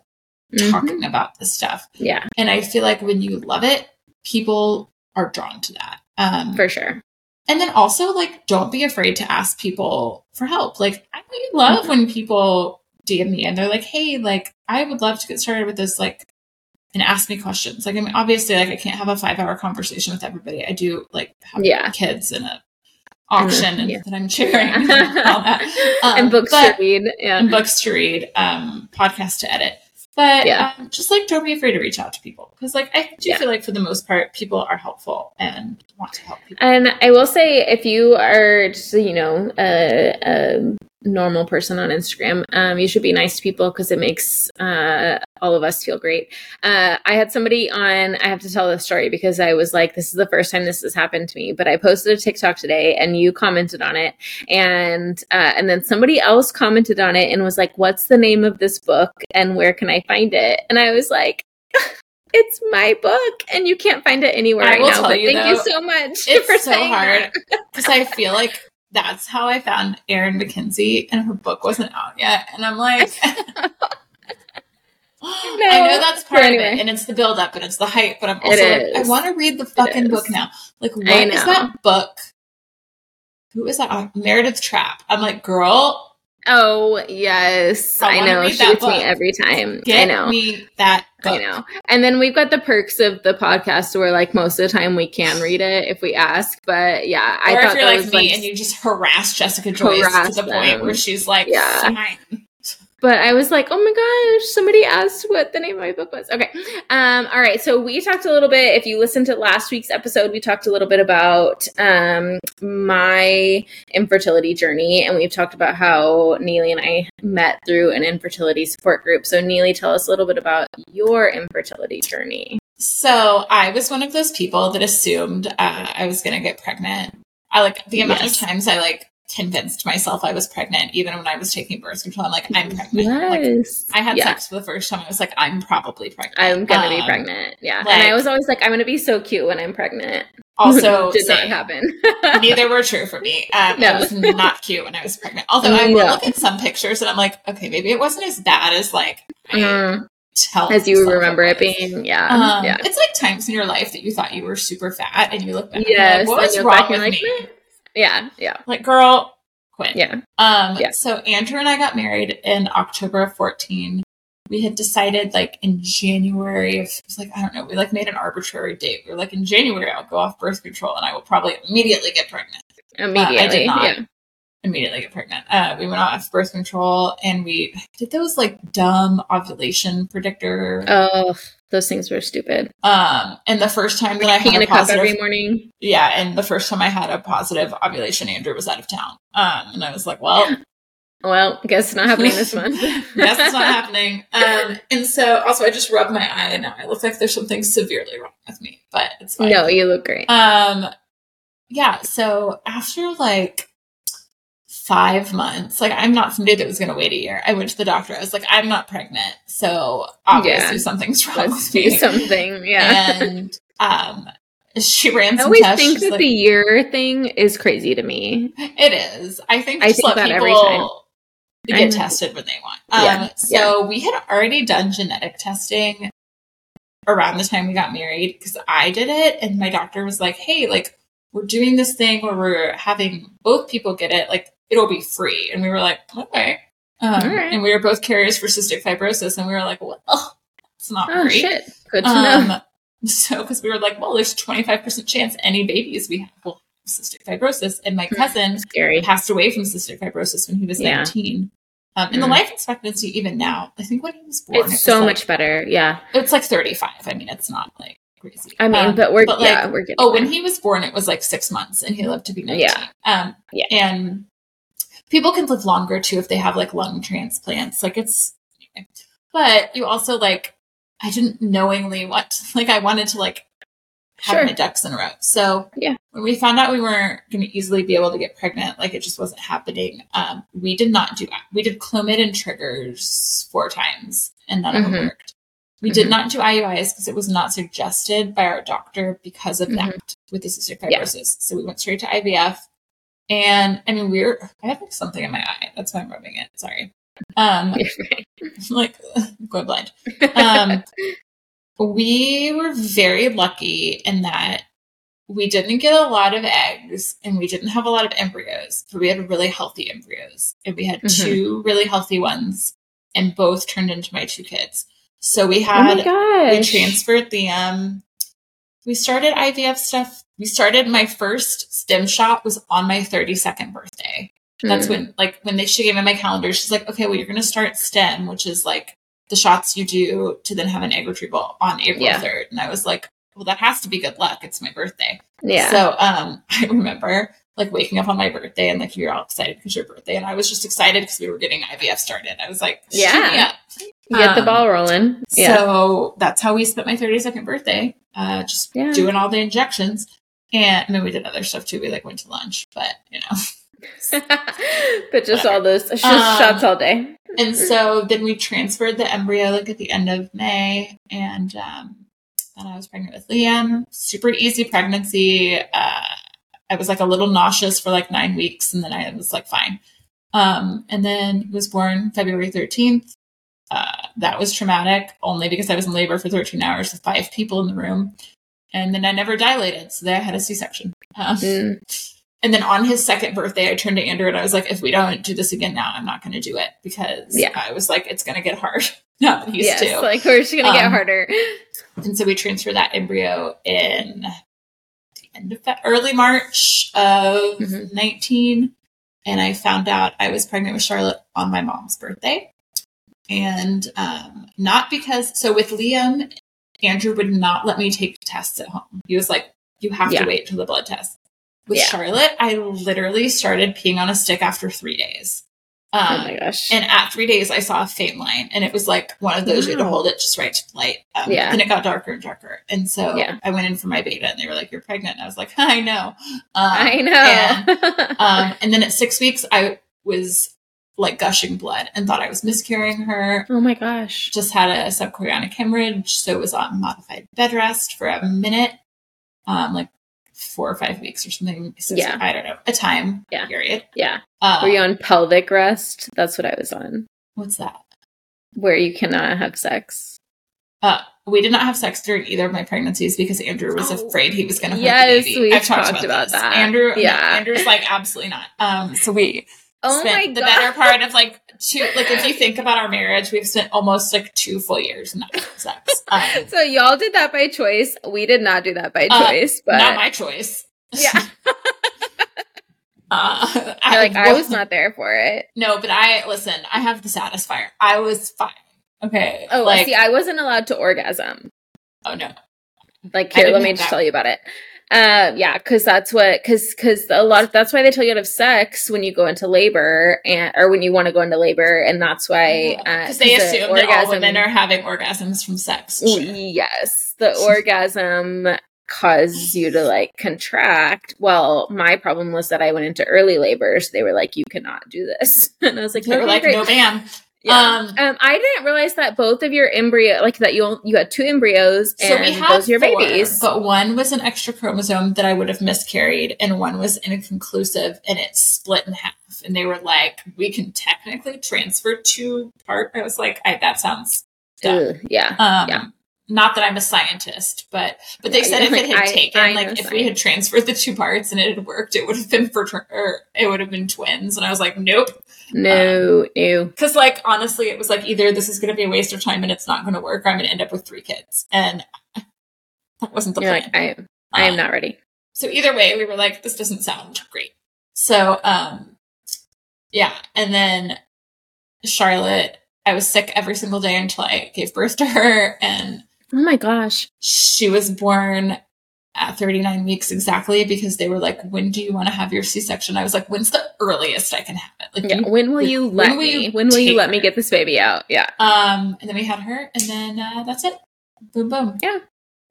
Mhm. talking about this stuff. Yeah, And I feel like when you love it, people are drawn to that. Um, for sure. and then also, like, don't be afraid to ask people for help. Like, I really love when people DM me and they're like, hey, like, I would love to get started with this, like, and ask me questions. Like, I mean, obviously, like, I can't have a five hour conversation with everybody. I do, like, have Yeah. kids in a auction and yeah. that I'm chairing and all that. Um, and books but- to read. Yeah, and books to read, um, podcasts to edit. But Yeah. um, just like don't be afraid to reach out to people because like I do Yeah. feel like for the most part people are helpful and want to help people. And I will say, if you are just, you know, a, a normal person on Instagram, um, you should be nice to people because it makes uh, all of us feel great. Uh, I had somebody on, I have to tell this story because I was like, this is the first time this has happened to me, but I posted a TikTok today and you commented on it. And, uh, and then somebody else commented on it and was like, what's the name of this book and where can I find it? And I was like, it's my book and you can't find it anywhere I right will now. tell But you, thank you so much It's for so hard because I feel like that's how I found Erin McKenzie and her book wasn't out yet, and I'm like. I know that's part But of it, and it's the build up and it's the hype, but I'm also like, I want to read the fucking book now. Like, what is that book? Who is that? Uh, Meredith Trap. I'm like, girl, Oh yes, I I, know. She gets me every time. get I know. me that book. I know. And then we've got the perks of the podcast where like most of the time we can read it if we ask. But yeah, I or thought if you're that like was me like and you just harass Jessica Joyce Harass to the point where she's like, Yeah. fine. But I was like, oh my gosh, somebody asked what the name of my book was. Okay. Um, all right. So we talked a little bit. If you listened to last week's episode, we talked a little bit about um, my infertility journey. And we've talked about how Neely and I met through an infertility support group. So, Neely, tell us a little bit about your infertility journey. So I was one of those people that assumed uh, I was going to get pregnant. I like the amount Yes. of times I like convinced myself I was pregnant, even when I was taking birth control. I'm like, I'm pregnant. Like, I had yeah. sex for the first time. I was like, I'm probably pregnant. I'm gonna be Um, pregnant. Yeah. and I was always like, I'm gonna be so cute when I'm pregnant. Also, did not same. happen. Neither were true for me. Um, No. I was not cute when I was pregnant. Although I will look at some pictures and I'm like, okay, maybe it wasn't as bad as like I Mm, tell as you remember it being, yeah, Um, yeah. It's like times in your life that you thought you were super fat and you look back and you're Yes, like, what was wrong with you're me? Yeah, yeah, Like, girl, quit. yeah. Um, Yeah. so Andrew and I got married in October of 14. we had decided like in January of it was like I don't know, we like made an arbitrary date. We were like in January I'll go off birth control and I will probably immediately get pregnant. Immediately. I did not. Yeah. Immediately get pregnant. Uh, we went off birth control and we did those like dumb ovulation predictor. Oh, those things were stupid. Um, and the first time that I had a a cup positive, every morning. yeah, and the first time I had a positive ovulation, Andrew was out of town. Um, and I was like, well, Well, guess not happening this month. Yes, it's not happening. Um, and so also I just rubbed my eye and now I look like there's something severely wrong with me, but it's fine. No, you look great. Um, yeah. So after like five months, like I'm not somebody that was going to wait a year. I went to the doctor. I was like, I'm not pregnant, so obviously Yeah. something's wrong Let's with do me. something. Yeah. And um, she ran I always tests. think She's that like, the year thing is crazy to me. It is. I think I just think let that people every time. get I'm- tested when they want. Um, Yeah, So we had already done genetic testing around the time we got married because I did it, and my doctor was like, "Hey, like we're doing this thing where we're having both people get it. Like it'll be free." And we were like, "Okay." Um, right. And we were both carriers for cystic fibrosis, and we were like, "Well, it's not Oh free." shit. Good to know. Um, so, because we were like, well, there's 25% chance any babies we have will have cystic fibrosis. And my Hmm. cousin Scary. passed away from cystic fibrosis when he was Yeah. 19. Um, and the Mm. life expectancy, even now, I think when he was born, it It's was so like- much better. Yeah. It's like 35. I mean, it's not like crazy. I mean, Um, but we're but, like, yeah, we're getting Oh, when he was born, it was like six months, and he lived to be 19. Yeah. Um, Yeah. And people can live longer too if they have like lung transplants. Like it's, but you also like, I didn't knowingly want, to, like, I wanted to like have Sure. my ducks in a row. So Yeah. when we found out we weren't going to easily be able to get pregnant, like it just wasn't happening. Um, we did not do we did Clomid and triggers four times, and none of them Mhm. worked. We did Mhm. not do IUIs because it was not suggested by our doctor because of Mhm. that with the cystic Yeah. fibrosis. So we went straight to IVF. And I mean, we're, I have like something in my eye. That's why I'm rubbing it. Sorry. Um, like, going blind. Um, we were very lucky in that we didn't get a lot of eggs and we didn't have a lot of embryos, but we had really healthy embryos. And we had Mhm. two really healthy ones, and both turned into my two kids. So we oh had we transferred the um we started IVF stuff. We started my first stim shot was on my 32nd birthday. That's Mm. when like when they she gave me my calendar, she's like, okay, well you're gonna start stim, which is like the shots you do to then have an egg retrieval on April Yeah. 3rd. And I was like, well that has to be good luck. It's my birthday. yeah. So um I remember like waking up on my birthday and like you're all excited because your birthday and I was just excited because we were getting IVF started. I was like, Yeah. yeah. Get the um, ball rolling. Yeah. So that's how we spent my 32nd birthday, uh, just Yeah. doing all the injections. And I mean, we did other stuff too. We like went to lunch, but you know. but just all those just Um, shots all day. And so then we transferred the embryo like at the end of May, and um, then I was pregnant with Liam. Super easy pregnancy. Uh, I was like a little nauseous for like nine weeks, and then I was like fine. Um, and then he was born February 13th. Uh, that was traumatic only because I was in labor for 13 hours with five people in the room. And then I never dilated, so then I had a C section. Um, Mm. and then on his second birthday, I turned to Andrew and I was like, if we don't do this again now, I'm not going to do it because Yeah. I was like, it's going to get hard now that he's yes, two. like we're just gonna get Um, harder. and so we transferred that embryo in end of Fe- early March of Mhm. 19. And I found out I was pregnant with Charlotte on my mom's birthday. And um, not because, so with Liam, Andrew would not let me take tests at home. He was like, you have Yeah. to wait till the blood test. With Yeah. Charlotte, I literally started peeing on a stick after three days. Um, oh my gosh. and at three days, I saw a faint line, and it was like one of those you had to hold it just right to the light. Um, Yeah. Then it got darker and darker, and so Yeah. I went in for my beta, and they were like, "You're pregnant." And I was like, "I know." Um, I And, know. um, and then at six weeks, I was like gushing blood and thought I was miscarrying her. oh my gosh. Just had a subchorionic hemorrhage, so it was on modified bed rest for a minute, um, like four or five weeks or something. Six, Yeah. I don't know, a time Yeah. period. Yeah. Uh, Were you on pelvic rest? That's what I was on. what's that? Where you cannot have sex. Uh, we did not have sex during either of my pregnancies because Andrew was Oh. afraid he was going to hurt Yes, the baby. I've talked, talked about, about that. Andrew, Yeah. yeah, Andrew's like absolutely not. Um, so we Oh my the better part of like two. Like if you think about our marriage, we've spent almost like two full years not having sex. Um, So y'all did that by choice. We did not do that by Uh, choice, but not my choice. yeah, Uh, I, like I was not there for it. No, but I listen. I have the Satisfyer. I was fine. Okay. Oh, like see, I wasn't allowed to orgasm. oh no. Like here, let me just that. tell you about it. Uh, yeah, because that's what because because a lot of that's why they tell you to have sex when you go into labor and or when you want to go into labor, and that's why Because uh, they 'cause the assume that all women are having orgasms from sex. Yes, the orgasm causes you to like contract. Well, my problem was that I went into early labor, so they were like, "You cannot do this," and I was like, They were "Okay, like, great." no, ma'am. Yeah. Um, Um, I didn't realize that both of your embryo, like that you you had two embryos, so we had those are your four, babies. but one was an extra chromosome that I would have miscarried, and one was inconclusive, and it split in half. And they were like, "We can technically transfer two part." I was like, I, "That sounds dumb." Ugh, yeah, Um, Yeah. Not that I'm a scientist, but but they Yeah, said yeah, if it had I- taken, I like if we had transferred the two parts and it had worked, it would have been for or it would have been twins. And I was like, nope, no, no. because like honestly, it was like either this is going to be a waste of time and it's not going to work, or I'm going to end up with three kids, and that wasn't the You're plan. like, I am, I am Um, not ready. so either way, we were like, this doesn't sound great. So, um, yeah. And then Charlotte, I was sick every single day until I gave birth to her. And Oh my gosh, she was born at 39 weeks exactly because they were like, when do you want to have your C-section? I was like, when's the earliest I can have it? Like, yeah. When will you when let will me? you when will you let me get this baby out? Yeah, um, and then we had her and then, uh, that's it. Boom, boom. yeah.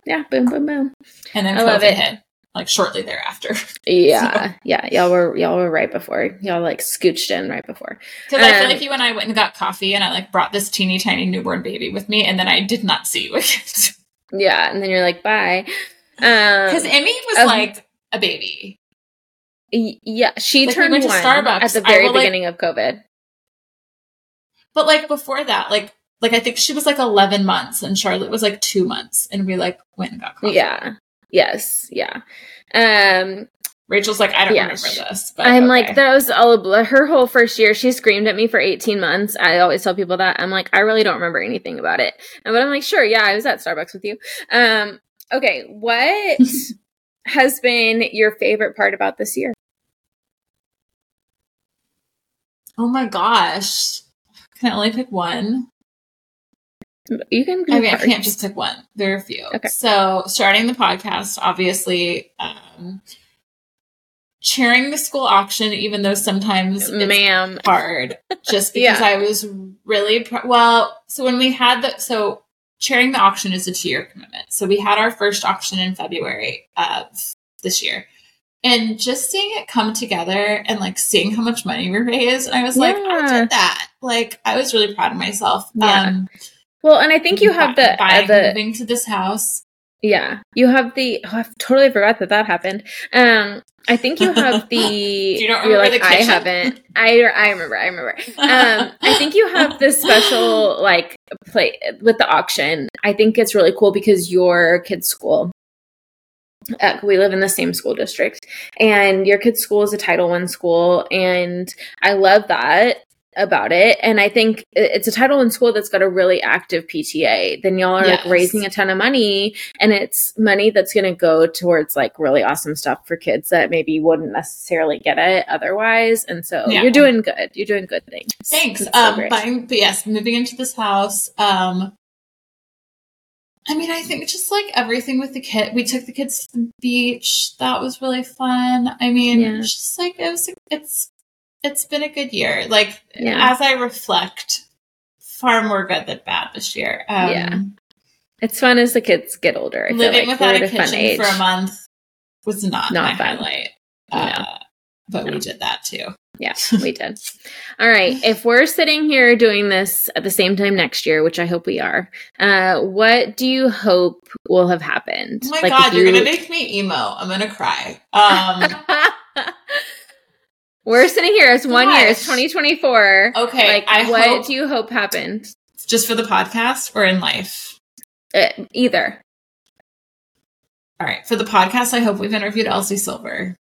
Yeah. Boom, boom, boom. And then I love it. hit like shortly thereafter. Yeah, yeah. Y'all were y'all were right before. Y'all like scooched in right before. Because I feel Um, like you and I went and got coffee, and I like brought this teeny tiny newborn baby with me, and then I did not see you again. Yeah, and then you're like, bye. Um, Because Emmy was um, like a baby. y- yeah, she Like, we turned to one Starbucks. at the very will, like- beginning of COVID. But like before that, like like I think she was like eleven months, and Charlotte was like two months, and we like went and got coffee. Yeah. Yes. Yeah. Um, Rachel's like, I don't Yeah, remember this, but I'm okay. like, that was all her whole first year. She screamed at me for 18 months. I always tell people that. I'm like, I really don't remember anything about it. And, but I'm like, sure, yeah, I was at Starbucks with you. Um, okay, what has been your favorite part about this year? oh my gosh, can I only pick one? You can. I mean, I can't just pick one. There are a few. Okay. So, starting the podcast, obviously, um, chairing the school auction, even though sometimes it's ma'am. hard, just because Yeah. I was really pr- well. So when we had the so chairing the auction is a two year commitment. So we had our first auction in February of this year. And just seeing it come together and like seeing how much money we raised, and I was like, I did that. Like I was really proud of myself. Yeah. Um, Well, and I think you have the buying, uh, the moving to this house. Yeah, you have the. Oh, I totally forgot that that happened. Um, I think you have the. you don't remember like the I haven't. I I remember. I remember. Um, I think you have this special like play with the auction. I think it's really cool because your kid's school. Uh, we live in the same school district, and your kid's school is a Title One school, and I love that about it. And I think it's a Title One school that's got a really active PTA. Then y'all are Yes. like raising a ton of money, and it's money that's going to go towards like really awesome stuff for kids that maybe wouldn't necessarily get it otherwise. And so Yeah. you're doing good. You're doing good things. Thanks. So um, buying, but yes, moving into this house. Um, I mean, I think just like everything with the kid, we took the kids to the beach. That was really fun. I mean, Yeah. it's just like it was. It's it's been a good year. Like Yeah. as I reflect, far more good than bad this year. Um, Yeah. It's fun as the kids get older. I living like without a kitchen for a month was not, Not my fun. highlight. No. Uh, but No. we did that too. Yeah, we did. All right. If we're sitting here doing this at the same time next year, which I hope we are, uh, what do you hope will have happened? Oh my Like, god, if you're gonna make me emo. I'm gonna cry. Um, we're sitting here. It's one year. It's 2024. okay, Like, I what hope do you hope happened? just for the podcast or in life. Uh, either. All right, for the podcast, I hope we've interviewed Elsie Silver.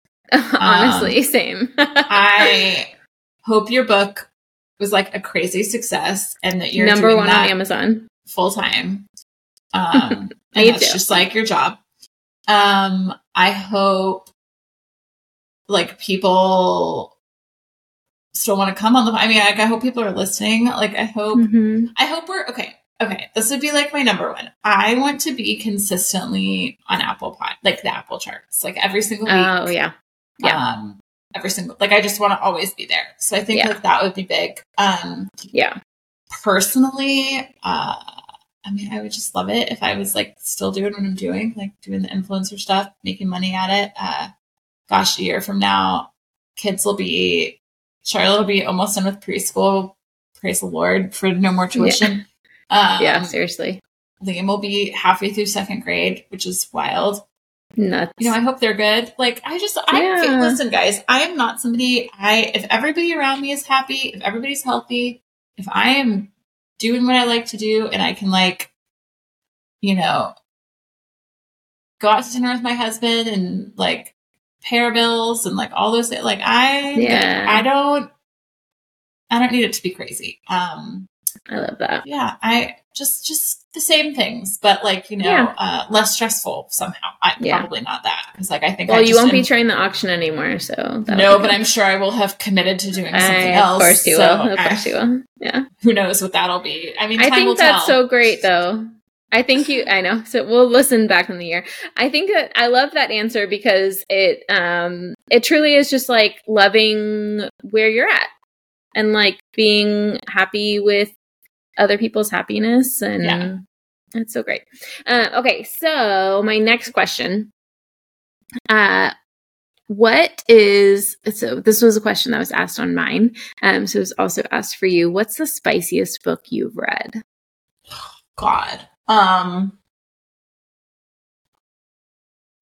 Honestly, same. I hope your book was like a crazy success and that you're Number one on Amazon. full time. Um, and too. just like your job. Um, I hope like people still want to come on the. I mean, like, I hope people are listening. Like, I hope Mhm. I hope we're okay. Okay, this would be like my number one. I want to be consistently on Apple Pod, like the Apple charts, like every single week. Oh yeah. yeah. Um, every single like I just want to always be there. So I think Yeah. like that would be big. Um, Yeah. personally, uh, I mean, I would just love it if I was like still doing what I'm doing, like doing the influencer stuff, making money at it. Uh, gosh, a year from now, kids will be, Charlotte will be almost done with preschool. Praise the Lord for no more tuition. Um, yeah. Seriously. Liam will be halfway through second grade, which is wild. Nuts. You know, I hope they're good. Like, I just, I Yeah. listen, guys. I am not somebody. I if everybody around me is happy, if everybody's healthy, if I am doing what I like to do, and I can like, you know, go out to dinner with my husband and like pay bills and like all those things. Like, I, Yeah. I don't, I don't need it to be crazy. Um, I love that. yeah, I just just the same things, but like you know, Yeah. uh, less stressful somehow. I Yeah. probably not that because like I think Well, I you won't be trying the auction anymore, so no, but. I'm sure I will have committed to doing I- something else. Of course you so will. Of I- course you will. Yeah. who knows what that'll be? I mean, I time will think that's so great though. I think you I know. So we'll listen back in the year. I think that I love that answer because it um it truly is just like loving where you're at and like being happy with other people's happiness and Yeah. it's so great. Uh, okay, so my next question uh what is so this was a question that was asked on mine um so it was also asked for you what's the spiciest book you've read God. Um,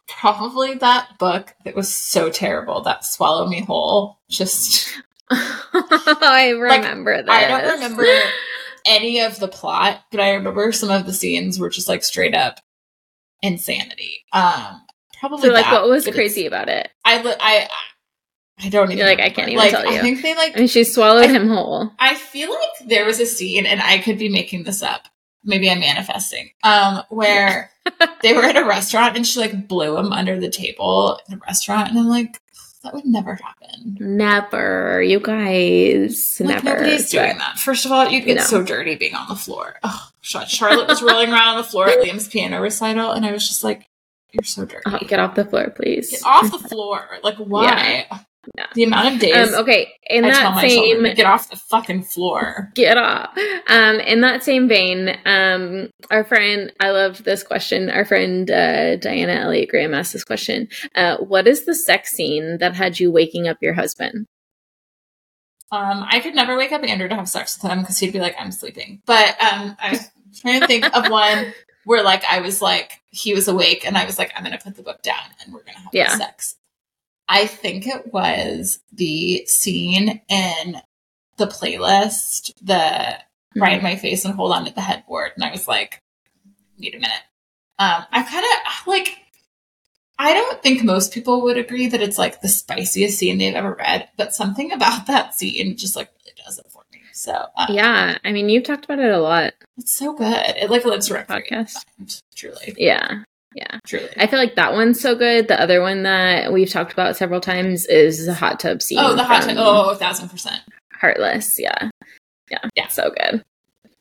probably that book that was so terrible that Swallow Me Whole. Just i remember that I don't remember any of the plot, but I remember some of the scenes were just like straight up insanity. Um, probably so like that, what was crazy about it I li- I I don't even You're like, I can't even like, tell you. I think they like i mean she swallowed I- him whole I feel like there was a scene, and I could be making this up. Maybe I'm manifesting. Um, where they were at a restaurant and she like blew him under the table in a restaurant, and I'm like, that would never happen. never you guys Like never nobody's doing that. First of all, you'd get No. so dirty being on the floor. Oh, Charlotte was rolling around on the floor at Liam's piano recital, and I was just like, "You're so dirty. oh, get off the floor please Get off the floor! Like why? Yeah. The amount of days um okay in I tell that my same children, get off the fucking floor. get off. Um, in that same vein, um, our friend, I love this question. Our friend uh, Diana Elliott Graham asked this question. Uh, what is the sex scene that had you waking up your husband? Um, I could never wake up Andrew to have sex with him because he'd be like, "I'm sleeping." But um, I was trying to think of one where like I was like he was awake and I was like, "I'm gonna put the book down and we're gonna have Yeah. sex." I think it was the scene in the playlist, the ride my face and hold on to the headboard, and I was like, "Wait a minute." Um, I kind of like. I don't think most people would agree that it's like the spiciest scene they've ever read, but something about that scene just like really does it for me. So um, Yeah, I mean, you've talked about it a lot. it's so good. It like lives free. Podcast. Truly, Yeah, yeah. truly. I feel like that one's so good. The other one that we've talked about several times is the hot tub scene. oh, the hot tub. Oh, a thousand percent. Heartless. Yeah, yeah, Yeah. So good.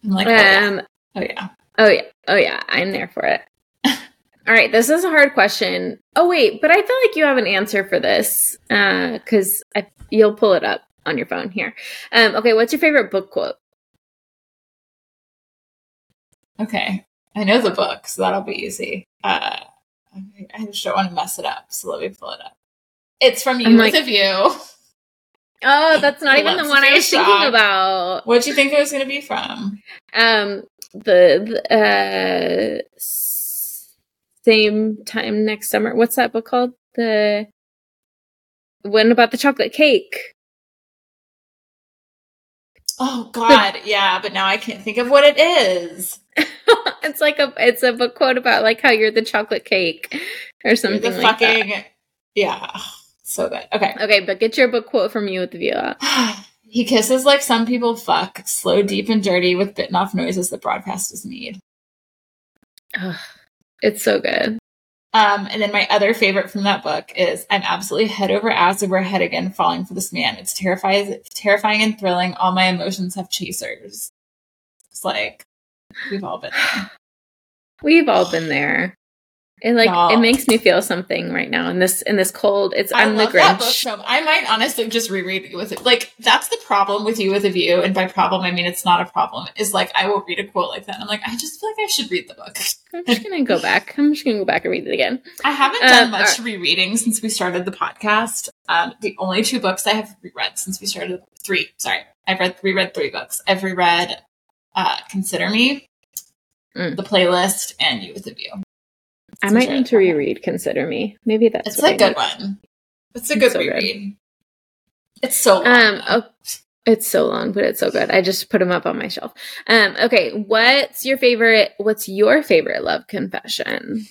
I'm like, oh, yeah. Um, oh yeah. Oh yeah. Oh yeah. I'm there for it. All right, this is a hard question. Oh wait, but I feel like you have an answer for this because I you'll pull it up on your phone here. Um, okay, what's your favorite book quote? Okay, I know the book, so that'll be easy. Uh, I just don't want to mess it up, so let me pull it up. It's from you I'm with like- a view. Oh, that's not even the one I do was thinking about. What'd you think it was going to be from? Um, the, the uh, same time next summer. What's that book called? The one about the chocolate cake. Oh God, yeah, but now I can't think of what it is. it's like a it's a book quote about like how you're the chocolate cake or You're something the like that. yeah, so good. Okay, Okay, but get your book quote from you with the view out. He kisses like some people fuck, slow, deep, and dirty with bitten off noises that broadcasters need. Ugh, it's so good. Um, and then my other favorite from that book is I'm absolutely head over ass over head again falling for this man. It's terrifying, terrifying and thrilling. All my emotions have chasers. It's like we've all been there. We've all been there. It like Y'all. it makes me feel something right now in this in this cold. It's I I'm the love that book Grinch. I might honestly just reread it with it. Like that's the problem with you with a view, and by problem I mean it's not a problem. Is like I will read a quote like that, and I'm like I just feel like I should read the book. I'm just gonna go back. I'm just gonna go back and read it again. I haven't done Um, much rereading since we started the podcast. Um, the only two books I have reread since we started three. Sorry, I've read reread three books. I've reread uh, Consider Me, Mm. The Playlist, and You with a View. I might need to reread Consider Me. Maybe that's It's a I good need. one. It's a It's good so good. reread. It's so long. Um, oh, it's so long, but it's so good. I just put them up on my shelf. Um, okay, what's your favorite? What's your favorite love confession?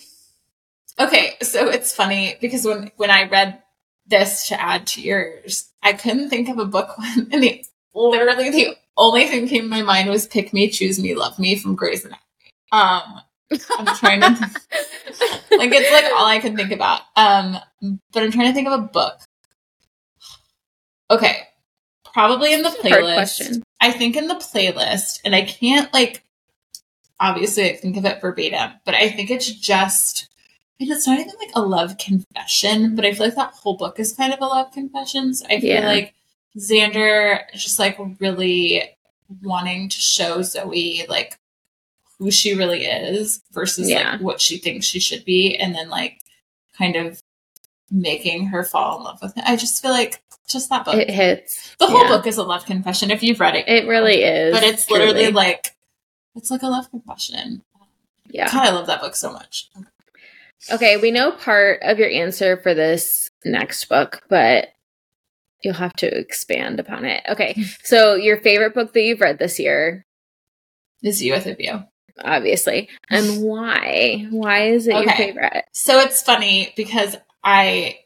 Okay, so it's funny because when when I read this to add to yours, I couldn't think of a book one, and the literally the only thing came to my mind was "Pick Me, Choose Me, Love Me" from Grey's Anatomy. Um, I'm trying to like it's like all I can think about. Um, but I'm trying to think of a book. Okay, probably in the This is a hard playlist. I think in the playlist, and I can't like obviously I think of it verbatim, but I think it's just and it's not even like a love confession, but I feel like that whole book is kind of a love confession. So I feel Yeah. like Xander just like really wanting to show Zoe like who she really is versus Yeah. like what she thinks she should be, and then like kind of making her fall in love with him. I just feel like just that book. It hits. the whole yeah. book is a love confession if you've read it. It really um, is. But it's literally truly. like it's like a love confession. yeah. God, I love that book so much. Okay, we know part of your answer for this next book, but you'll have to expand upon it. Okay, hmm. so your favorite book that you've read this year, Is you with a view. obviously, and why? Why is it your favorite? So it's funny because I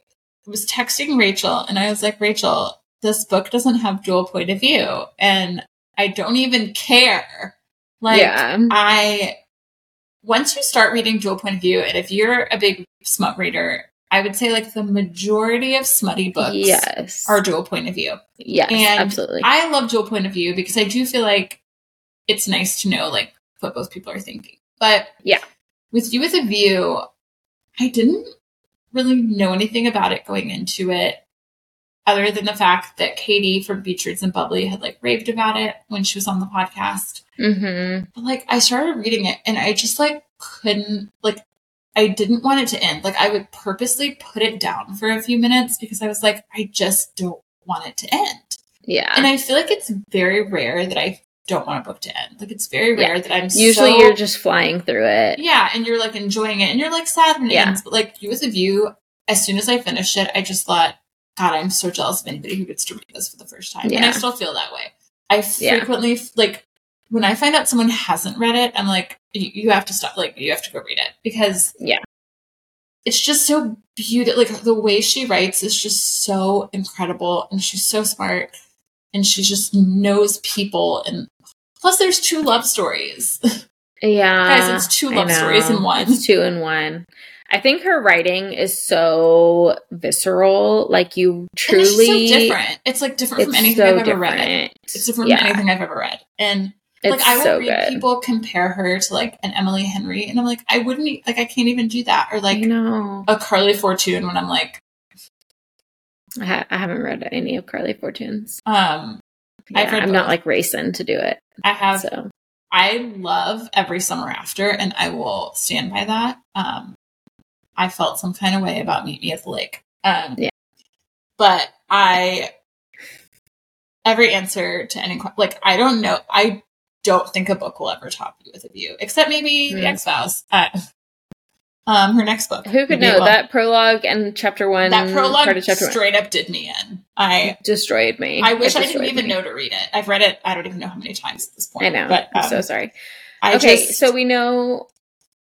was texting Rachel and I was like, Rachel, this book doesn't have dual point of view. And I don't even care. Like, yeah, I, once you start reading dual point of view, and if you're a big smut reader, I would say like the majority of smutty books yes, are dual point of view. yes, and absolutely. I love dual point of view because I do feel like it's nice to know like what both people are thinking. But Yeah. with you with a view, I didn't really know anything about it going into it, other than the fact that Katie from Reads and Bubbly had like raved about it when she was on the podcast. hmm But like I started reading it and I just like couldn't like I didn't want it to end. Like I would purposely put it down for a few minutes because I was like, I just don't want it to end. Yeah, And I feel like it's very rare that I don't want a book to end. Like it's very Yeah. rare that I'm usually so- you're just flying through it. yeah, and you're like enjoying it, and you're like sad when it Yeah. ends. But like you with a view, as soon as I finished it, I just thought, God, I'm so jealous of anybody who gets to read this for the first time, yeah. and I still feel that way. I Yeah. frequently like when I find out someone hasn't read it, I'm like, you, you have to stop. Like you have to go read it because Yeah. it's just so beautiful. Like the way she writes is just so incredible, and she's so smart, and she just knows people. And plus, there's two love stories. Yeah, Guys, it's two love stories in one. It's two in one. I think her writing is so visceral. Like you And truly, it's so different. It's like different from anything so I've ever read. It's different Yeah. from anything I've ever read. And It's like I will so read good. people compare her to like an Emily Henry, and I'm like, I wouldn't like I can't even do that. Or I like a Carly Fortune when I'm like, I, ha- I haven't read any of Carly Fortune's. um, Yeah, read I'm not like racing to do it. I have So I love every summer after, and I will stand by that. Um, I felt some kind of way about Meet Me at the Lake. Um, Yeah. But I, every answer to any like I don't know. I don't think a book will ever top you with a view, except maybe Hmm. the X Files. Uh, um, her next book. who could know that prologue and chapter one? that prologue part of chapter one straight up did me in. I destroyed me. I wish I didn't even me. know to read it. I've read it. I don't even know how many times at this point. I know. but um, I'm so sorry. I okay, just, so we know.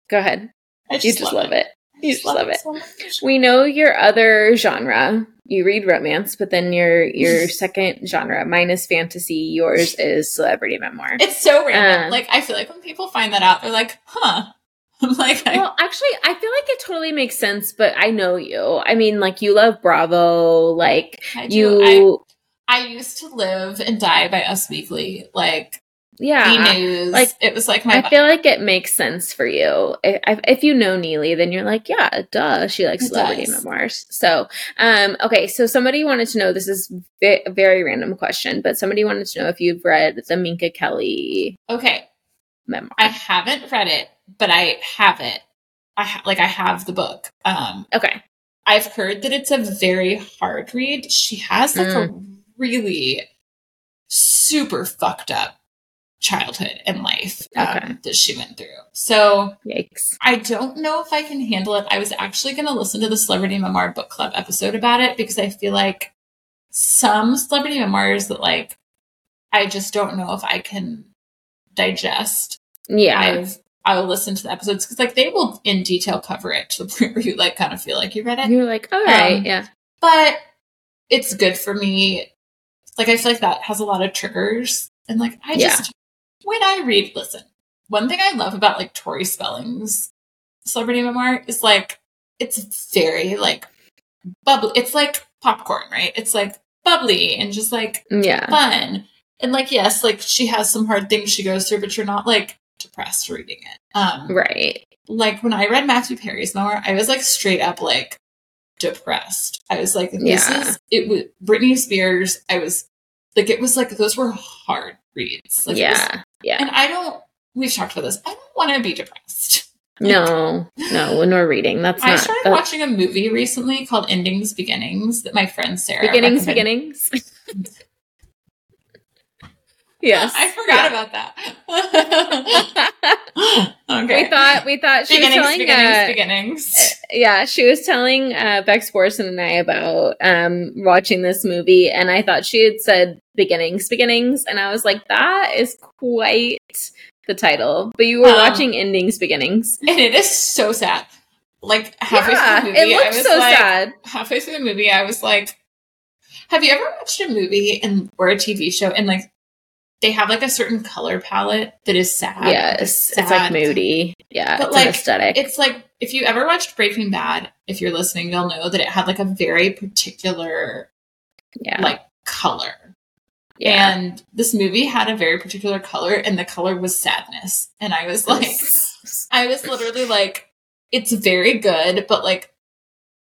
Go ahead. I just you just love, it. You just love it. So we know your other genre. You read romance, but then your your second genre, mine is fantasy. Yours is celebrity memoir. It's so random. Uh, like I feel like when people find that out, they're like, "Huh." I'm like, I- well, actually, I feel like it totally makes sense. But I know you. I mean, like you love Bravo. Like you. I, I used to live and die by Us Weekly. Like yeah news like it was like my i feel like it makes sense for you. If, if you know neely then you're like yeah it duh she likes it celebrity does. memoirs. So um okay so somebody wanted to know this is a very random question but somebody wanted to know if you've read the minka kelly okay. memoir. I haven't read it but i have it. I ha- like i have the book. Um okay. I've heard that it's a very hard read. She has like mm. a really super fucked up childhood and life um, okay. that she went through. So, yikes. I don't know if I can handle it. I was actually going to listen to the Celebrity Memoir Book Club episode about it because I feel like some celebrity memoirs that, like, I just don't know if I can digest. Yeah. I've, I'll listen to the episodes because, like, they will in detail cover it to the point where you, like, kind of feel like you read it. You're like, all right, um, yeah. But it's good for me. Like, I feel like that has a lot of triggers. And, like, I just, yeah when I read, listen, one thing I love about like Tori Spelling's celebrity memoir is like it's very like bubbly. It's like popcorn, right? It's like bubbly and just like yeah fun. And like yes, like she has some hard things she goes through, but you're not like depressed reading it. Um Right. Like when I read Matthew Perry's memoir, I was like straight up like depressed. I was like, this yeah. is it was Britney Spears. I was like it was like those were hard reads. Like yeah. Yeah. And I don't, we've talked about this. I don't want to be depressed. No, no, when we're reading, that's I not. started uh, watching a movie recently called Endings Beginnings that my friend Sarah. Beginnings, beginnings. yes, I forgot yeah. about that. okay, we thought we thought she beginnings, was telling beginnings, uh, beginnings. Uh, yeah, she was telling uh, Bex Borson and I about um, watching this movie, and I thought she had said beginnings, beginnings, and I was like, that is quite the title. But you were um, watching endings, beginnings, and it is so sad. Like halfway yeah, through the movie, it looks so like, sad. Halfway through the movie, I was like, "Have you ever watched a movie and or a TV show and like they have like a certain color palette that is sad. Yes, sad. it's like moody. Yeah, but it's like aesthetic. It's like if you ever watched Breaking Bad, if you're listening, you'll know that it had like a very particular, yeah, like color. Yeah. And this movie had a very particular color, and the color was sadness. And I was like, I was literally like, it's very good, but like,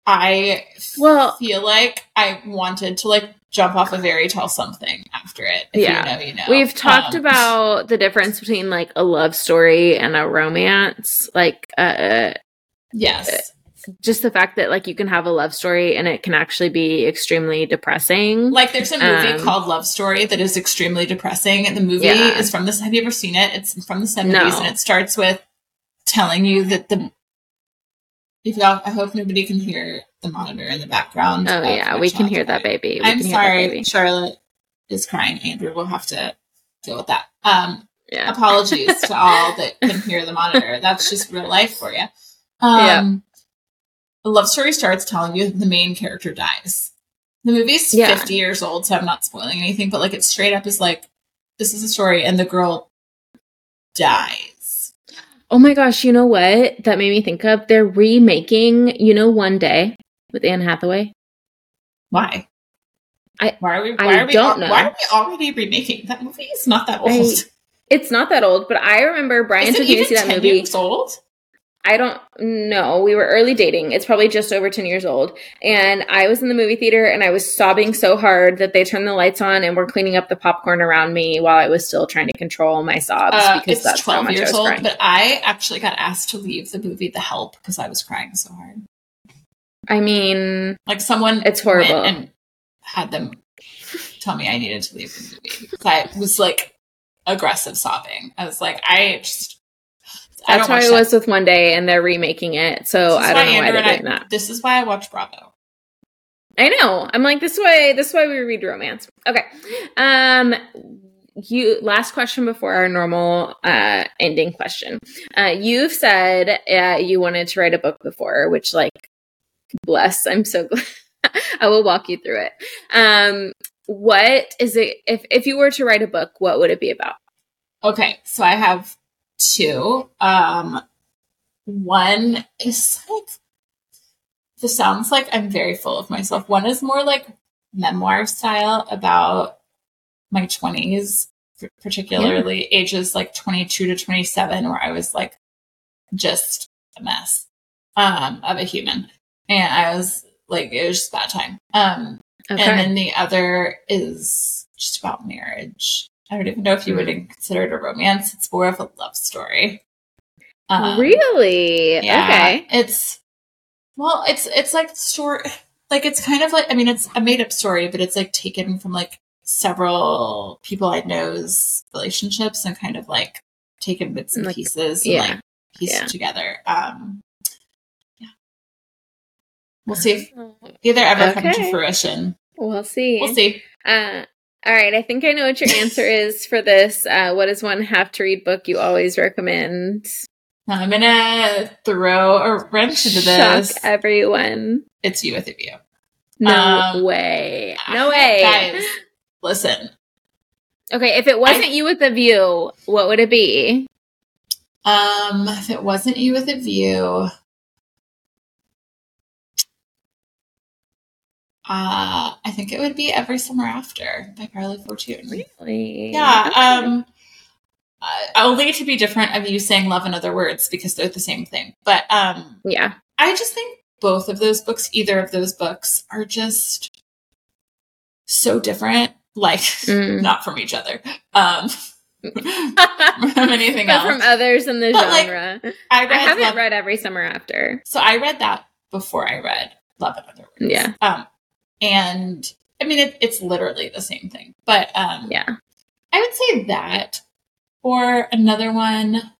I well feel like I wanted to like jump off a very tall something after it. yeah, you know, you know. We've talked um, about the difference between like a love story and a romance. Like, uh, yes. Just the fact that like you can have a love story and it can actually be extremely depressing. Like there's a movie um, called Love Story that is extremely depressing. And the movie yeah. is from this have you ever seen it? It's from the 70s no. and it starts with telling you that the if y'all, I hope nobody can hear the monitor in the background. Oh yeah, we can hear that baby. We I'm sorry, baby. Charlotte is crying. Andrew we'll have to deal with that. Um, yeah. apologies to all that can hear the monitor. That's just real life for you. Um, yeah. The love story starts telling you that the main character dies. The movie's yeah. 50 years old, so I'm not spoiling anything, but like it straight up is like, this is a story, and the girl dies Oh my gosh, you know what? That made me think of they're remaking, you know, One Day with Anne Hathaway. Why? I why are we why I are we don't know. Why are we already remaking that movie? It's not that old. I, it's not that old, but I remember Brian took me to see that movie. Years old? I don't know. We were early dating. It's probably just over 10 years old. And I was in the movie theater and I was sobbing so hard that they turned the lights on and were cleaning up the popcorn around me while I was still trying to control my sobs uh, because that's 12 how much years I was old, crying. But I actually got asked to leave the movie The Help because I was crying so hard. I mean, like someone it's horrible and had them tell me I needed to leave the movie because I was like aggressive sobbing. I was like, I just that's how it was with One Day, and they're remaking it. So I don't know Andrew why they're doing I, that. This is why I watch Bravo. I know. I'm like this way. This way we read romance. Okay. Um, you last question before our normal uh ending question. Uh you've said uh, you wanted to write a book before, which like bless, I'm so glad. I will walk you through it. Um what is it if if you were to write a book, what would it be about? Okay, so I have two. Um one is like this sounds like I'm very full of myself. One is more like memoir style about my 20s, particularly yeah. ages like 22 to 27, where I was like just a mess um, of a human. And I was like, it was just bad time. Um, okay. And then the other is just about marriage. I don't even know if you would consider it a romance. It's more of a love story. Um, really? Yeah, okay. It's well, it's it's like short, like it's kind of like I mean it's a made up story, but it's like taken from like several people I know's relationships and kind of like taken bits and like, pieces yeah. and like pieced yeah. together. Um yeah. We'll see if either ever okay. come to fruition. We'll see. We'll see. Uh all right, I think I know what your answer is for this. Uh, what is one have to read book you always recommend? I'm gonna throw a wrench into this. Shock everyone. It's you with a view. No um, way. No way. Guys, listen. Okay, if it wasn't I, you with a view, what would it be? Um, if it wasn't you with a view, uh, I think it would be Every Summer After by Carley Fortune. Really? Yeah. Um, uh, only to be different of you saying love in other words because they're the same thing. But um, yeah, I just think both of those books, either of those books, are just so different. Like mm. not from each other. Um, from anything but else. From others in the but genre. Like, I, I, haven't love, read Every Summer After. So I read that before I read Love in Other Words. Yeah. Um, and I mean, it, it's literally the same thing. But um, yeah, I would say that or another one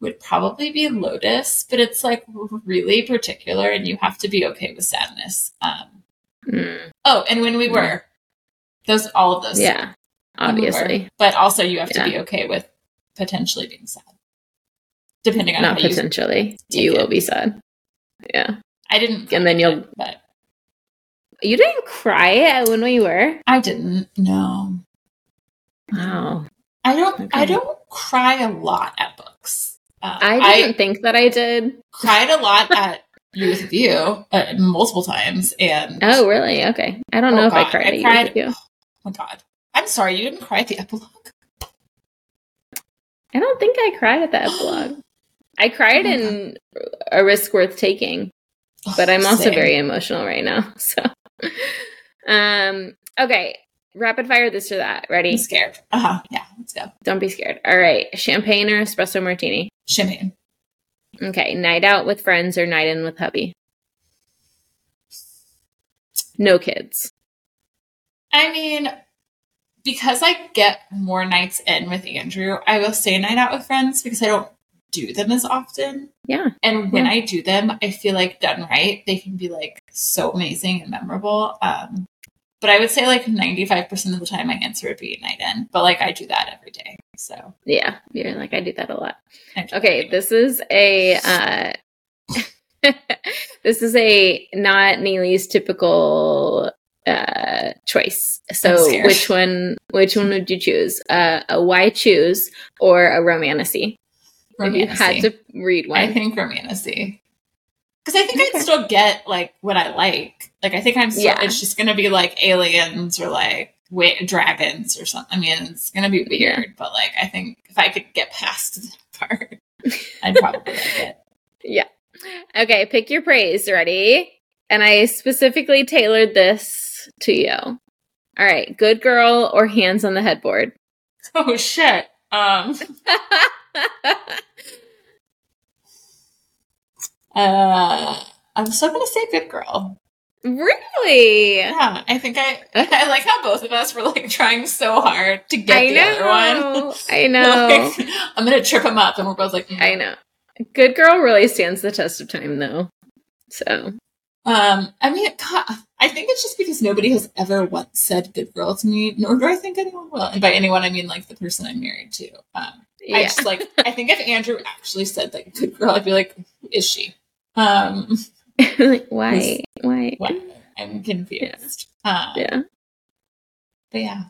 would probably be Lotus, but it's like really particular and you have to be okay with sadness. Um, mm. Oh, and when we were, those, all of those. Yeah, obviously. We but also you have yeah. to be okay with potentially being sad. Depending on Not potentially. You, you will be sad. Yeah. I didn't. And then you'll. but you didn't cry when we were. I didn't. No. Wow. I don't. Okay. I don't cry a lot at books. Uh, I didn't I think that I did. Cried a lot at You with You uh, multiple times, and oh, really? Okay, I don't oh know God, if I cried. I cried. Oh my God, I'm sorry, you didn't cry at the epilogue. I don't think I cried at the epilogue. I cried oh in A Risk Worth Taking, but I'm also same. very emotional right now. So, um, okay, Rapid fire this or that. Ready? I'm scared. Uh huh. Yeah, let's go. Don't be scared. All right. Champagne or espresso martini? Champagne. Okay. Night out with friends or night in with hubby? No kids. I mean, because I get more nights in with Andrew, I will say night out with friends because I don't do them as often. Yeah. And when yeah. I do them, I feel like done right, they can be like so amazing and memorable. Um, but I would say like 95% of the time my answer would be night in. But like I do that every day. So Yeah. You're like I do that a lot. Okay, this is a uh this is a not Neely's typical uh choice. So which one which one would you choose? Uh a why choose or a romantasy? If you had to read one. I think romantasy. Because I think okay. I'd still get like what I like. Like I think I'm still yeah. it's just gonna be like aliens or like wait, dragons or something. I mean, it's gonna be weird, yeah. but like I think if I could get past that part, I'd probably like it. Yeah. Okay, pick your praise. Ready? And I specifically tailored this to you. All right, good girl or hands on the headboard? Oh shit. Um Uh, I'm still gonna say good girl. Really? Yeah, I think I I like how both of us were like trying so hard to get I the know. other one. I know. like, I'm gonna trip him up, and we're both like, mm. I know. Good girl really stands the test of time, though. So, um, I mean, God, I think it's just because nobody has ever once said good girl to me, nor do I think anyone will. And by anyone, I mean like the person I'm married to. Um, Yeah. I just like, I think if Andrew actually said like good girl, I'd be like, "Is she? Um, like, why? Why? what? I'm confused. Um, Yeah. But yeah.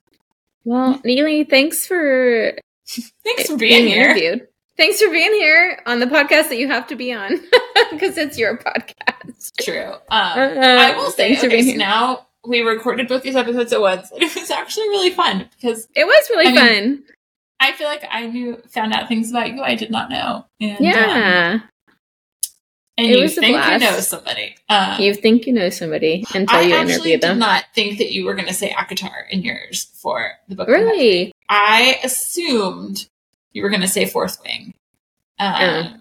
Well, Neely, thanks for Thanks for being, here. interviewed. Thanks for being here on the podcast that you have to be on because it's your podcast. True. Um, Uh, I will say, okay, so now we recorded both these episodes at once. It was actually really fun because It was really I mean, fun. I feel like I knew, found out things about you I did not know. And, um, Yeah. And It you think you know somebody. Um, you think you know somebody until you interview them. I actually did not think that you were going to say ACOTAR in yours for the book. Really? I assumed you were going to say Fourth Wing. Um, Uh.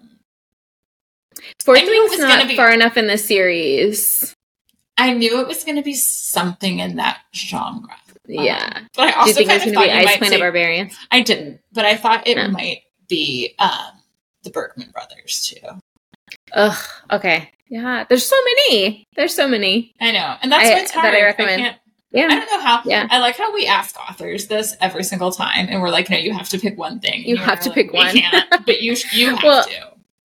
Fourth I Wing's was not be- far enough in the series. I knew it was going to be something in that genre. Yeah. But I Do you also think it was going to be Ice Planet say Barbarians? I didn't, but I thought it Oh. might be um, the Bergman brothers too. Ugh. Okay. Yeah. There's so many. There's so many. I know, and that's I- why it's that hard. I recommend. can't- I don't know how. Yeah. I like how we ask authors this every single time, and we're like, "No, you have to pick one thing." You have to like, pick "We one." can't, but you you have Well, to.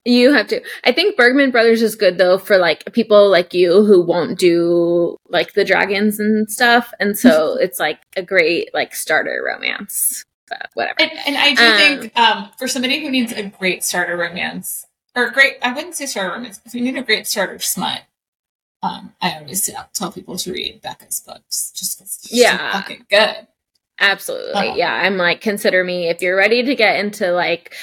You have to. I think Bergman Brothers is good though for like people like you who won't do like the dragons and stuff, and so it's like a great like starter romance. But whatever. And, and I do Um, think um, for somebody who needs a great starter romance, or great, I wouldn't say starter romance. If you need a great starter smut, um, I always tell, tell people to read Becca's books just because Yeah. so fucking good. Absolutely. Uh-huh. Yeah, I'm like consider me if you're ready to get into like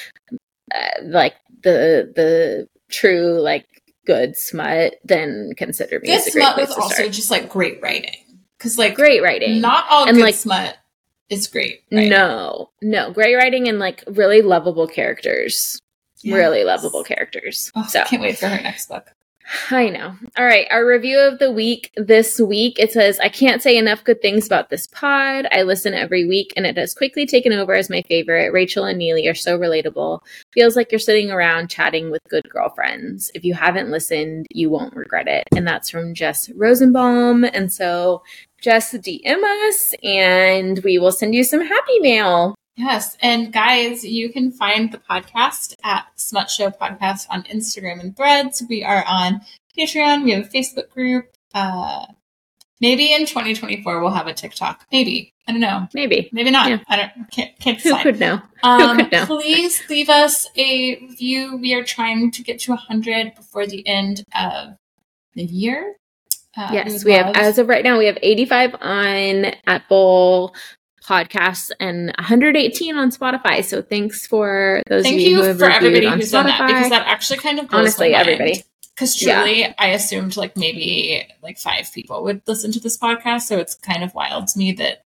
uh, like the the true like good smut, then consider me Good as a great smut was also start. just like great writing because like Great writing. not all And, good like- smut is great. writing. No, no, great writing and like really lovable characters. Yes. Really lovable characters. Oh, so can't wait for her next book. I know. All right. Our review of the week this week it says, I can't say enough good things about this pod. I listen every week and it has quickly taken over as my favorite. Rachel and Neely are so relatable. Feels like you're sitting around chatting with good girlfriends. If you haven't listened, you won't regret it. And that's from Jess Rosenbaum. And so, Jess, DM us and we will send you some happy mail. Yes, and guys, you can find the podcast at Smut Show Podcast on Instagram and Threads. We are on Patreon. We have a Facebook group. Uh, maybe in 2024 we'll have a TikTok. Maybe I don't know. Maybe. Maybe not. Yeah. I don't. Can't, can't Who could know? Um, could know? please leave us a review. We are trying to get to 100 before the end of the year. Uh, Yes, would we have, as of right now, we have 85 on Apple Podcasts and 118 on Spotify. So thanks for those Thank of you, who you have for everybody who's done that Spotify. because that actually kind of Honestly, everybody. Because Yeah. truly, I assumed like maybe like five people would listen to this podcast, so it's kind of wild to me that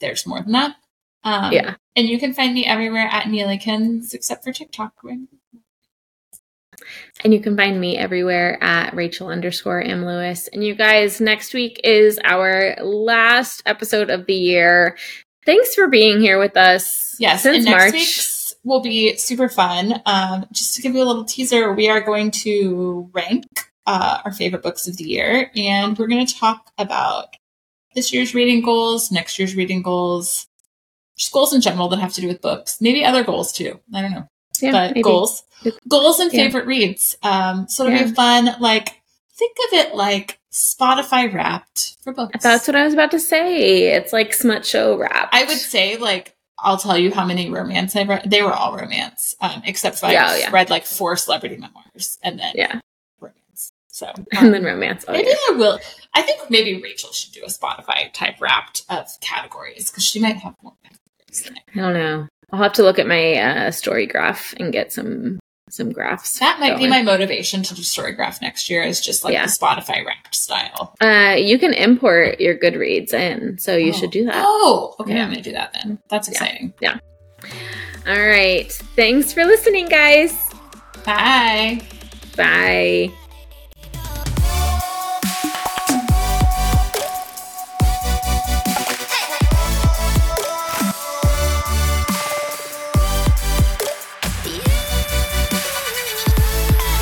there's more than that. Um, Yeah. and you can find me everywhere at Neelikins except for TikTok. And you can find me everywhere at Rachel underscore M. Lewis. And you guys, next week is our last episode of the year. Thanks for being here with us. Yes, since and next March. week's will be super fun. Um, just to give you a little teaser, we are going to rank uh, our favorite books of the year, and we're going to talk about this year's reading goals, next year's reading goals, just goals in general that have to do with books, maybe other goals too. I don't know, Yeah, but maybe. goals, goals, and Yeah. favorite reads. Um, so it'll Yeah. be fun. Like think of it like Spotify wrapped for books. That's what I was about to say. It's like smut show rap. I would say like I'll tell you how many romance I've read. They were all romance, um, except for Yeah, I've yeah. read like four celebrity memoirs and then Yeah. romance. So um, And then romance. Oh, maybe yeah. I will. I think maybe Rachel should do a Spotify type wrapped of categories because she might have more categories. I. I don't know. I'll have to look at my uh, story graph and get some some graphs. That might be my motivation to do Storygraph next year. Is just like Yeah. the Spotify wrapped style. Uh, you can import your Goodreads in, so you Oh. should do that. Oh, okay. Yeah. I'm gonna do that then. That's exciting. Yeah. All right. Thanks for listening, guys. Bye. Bye.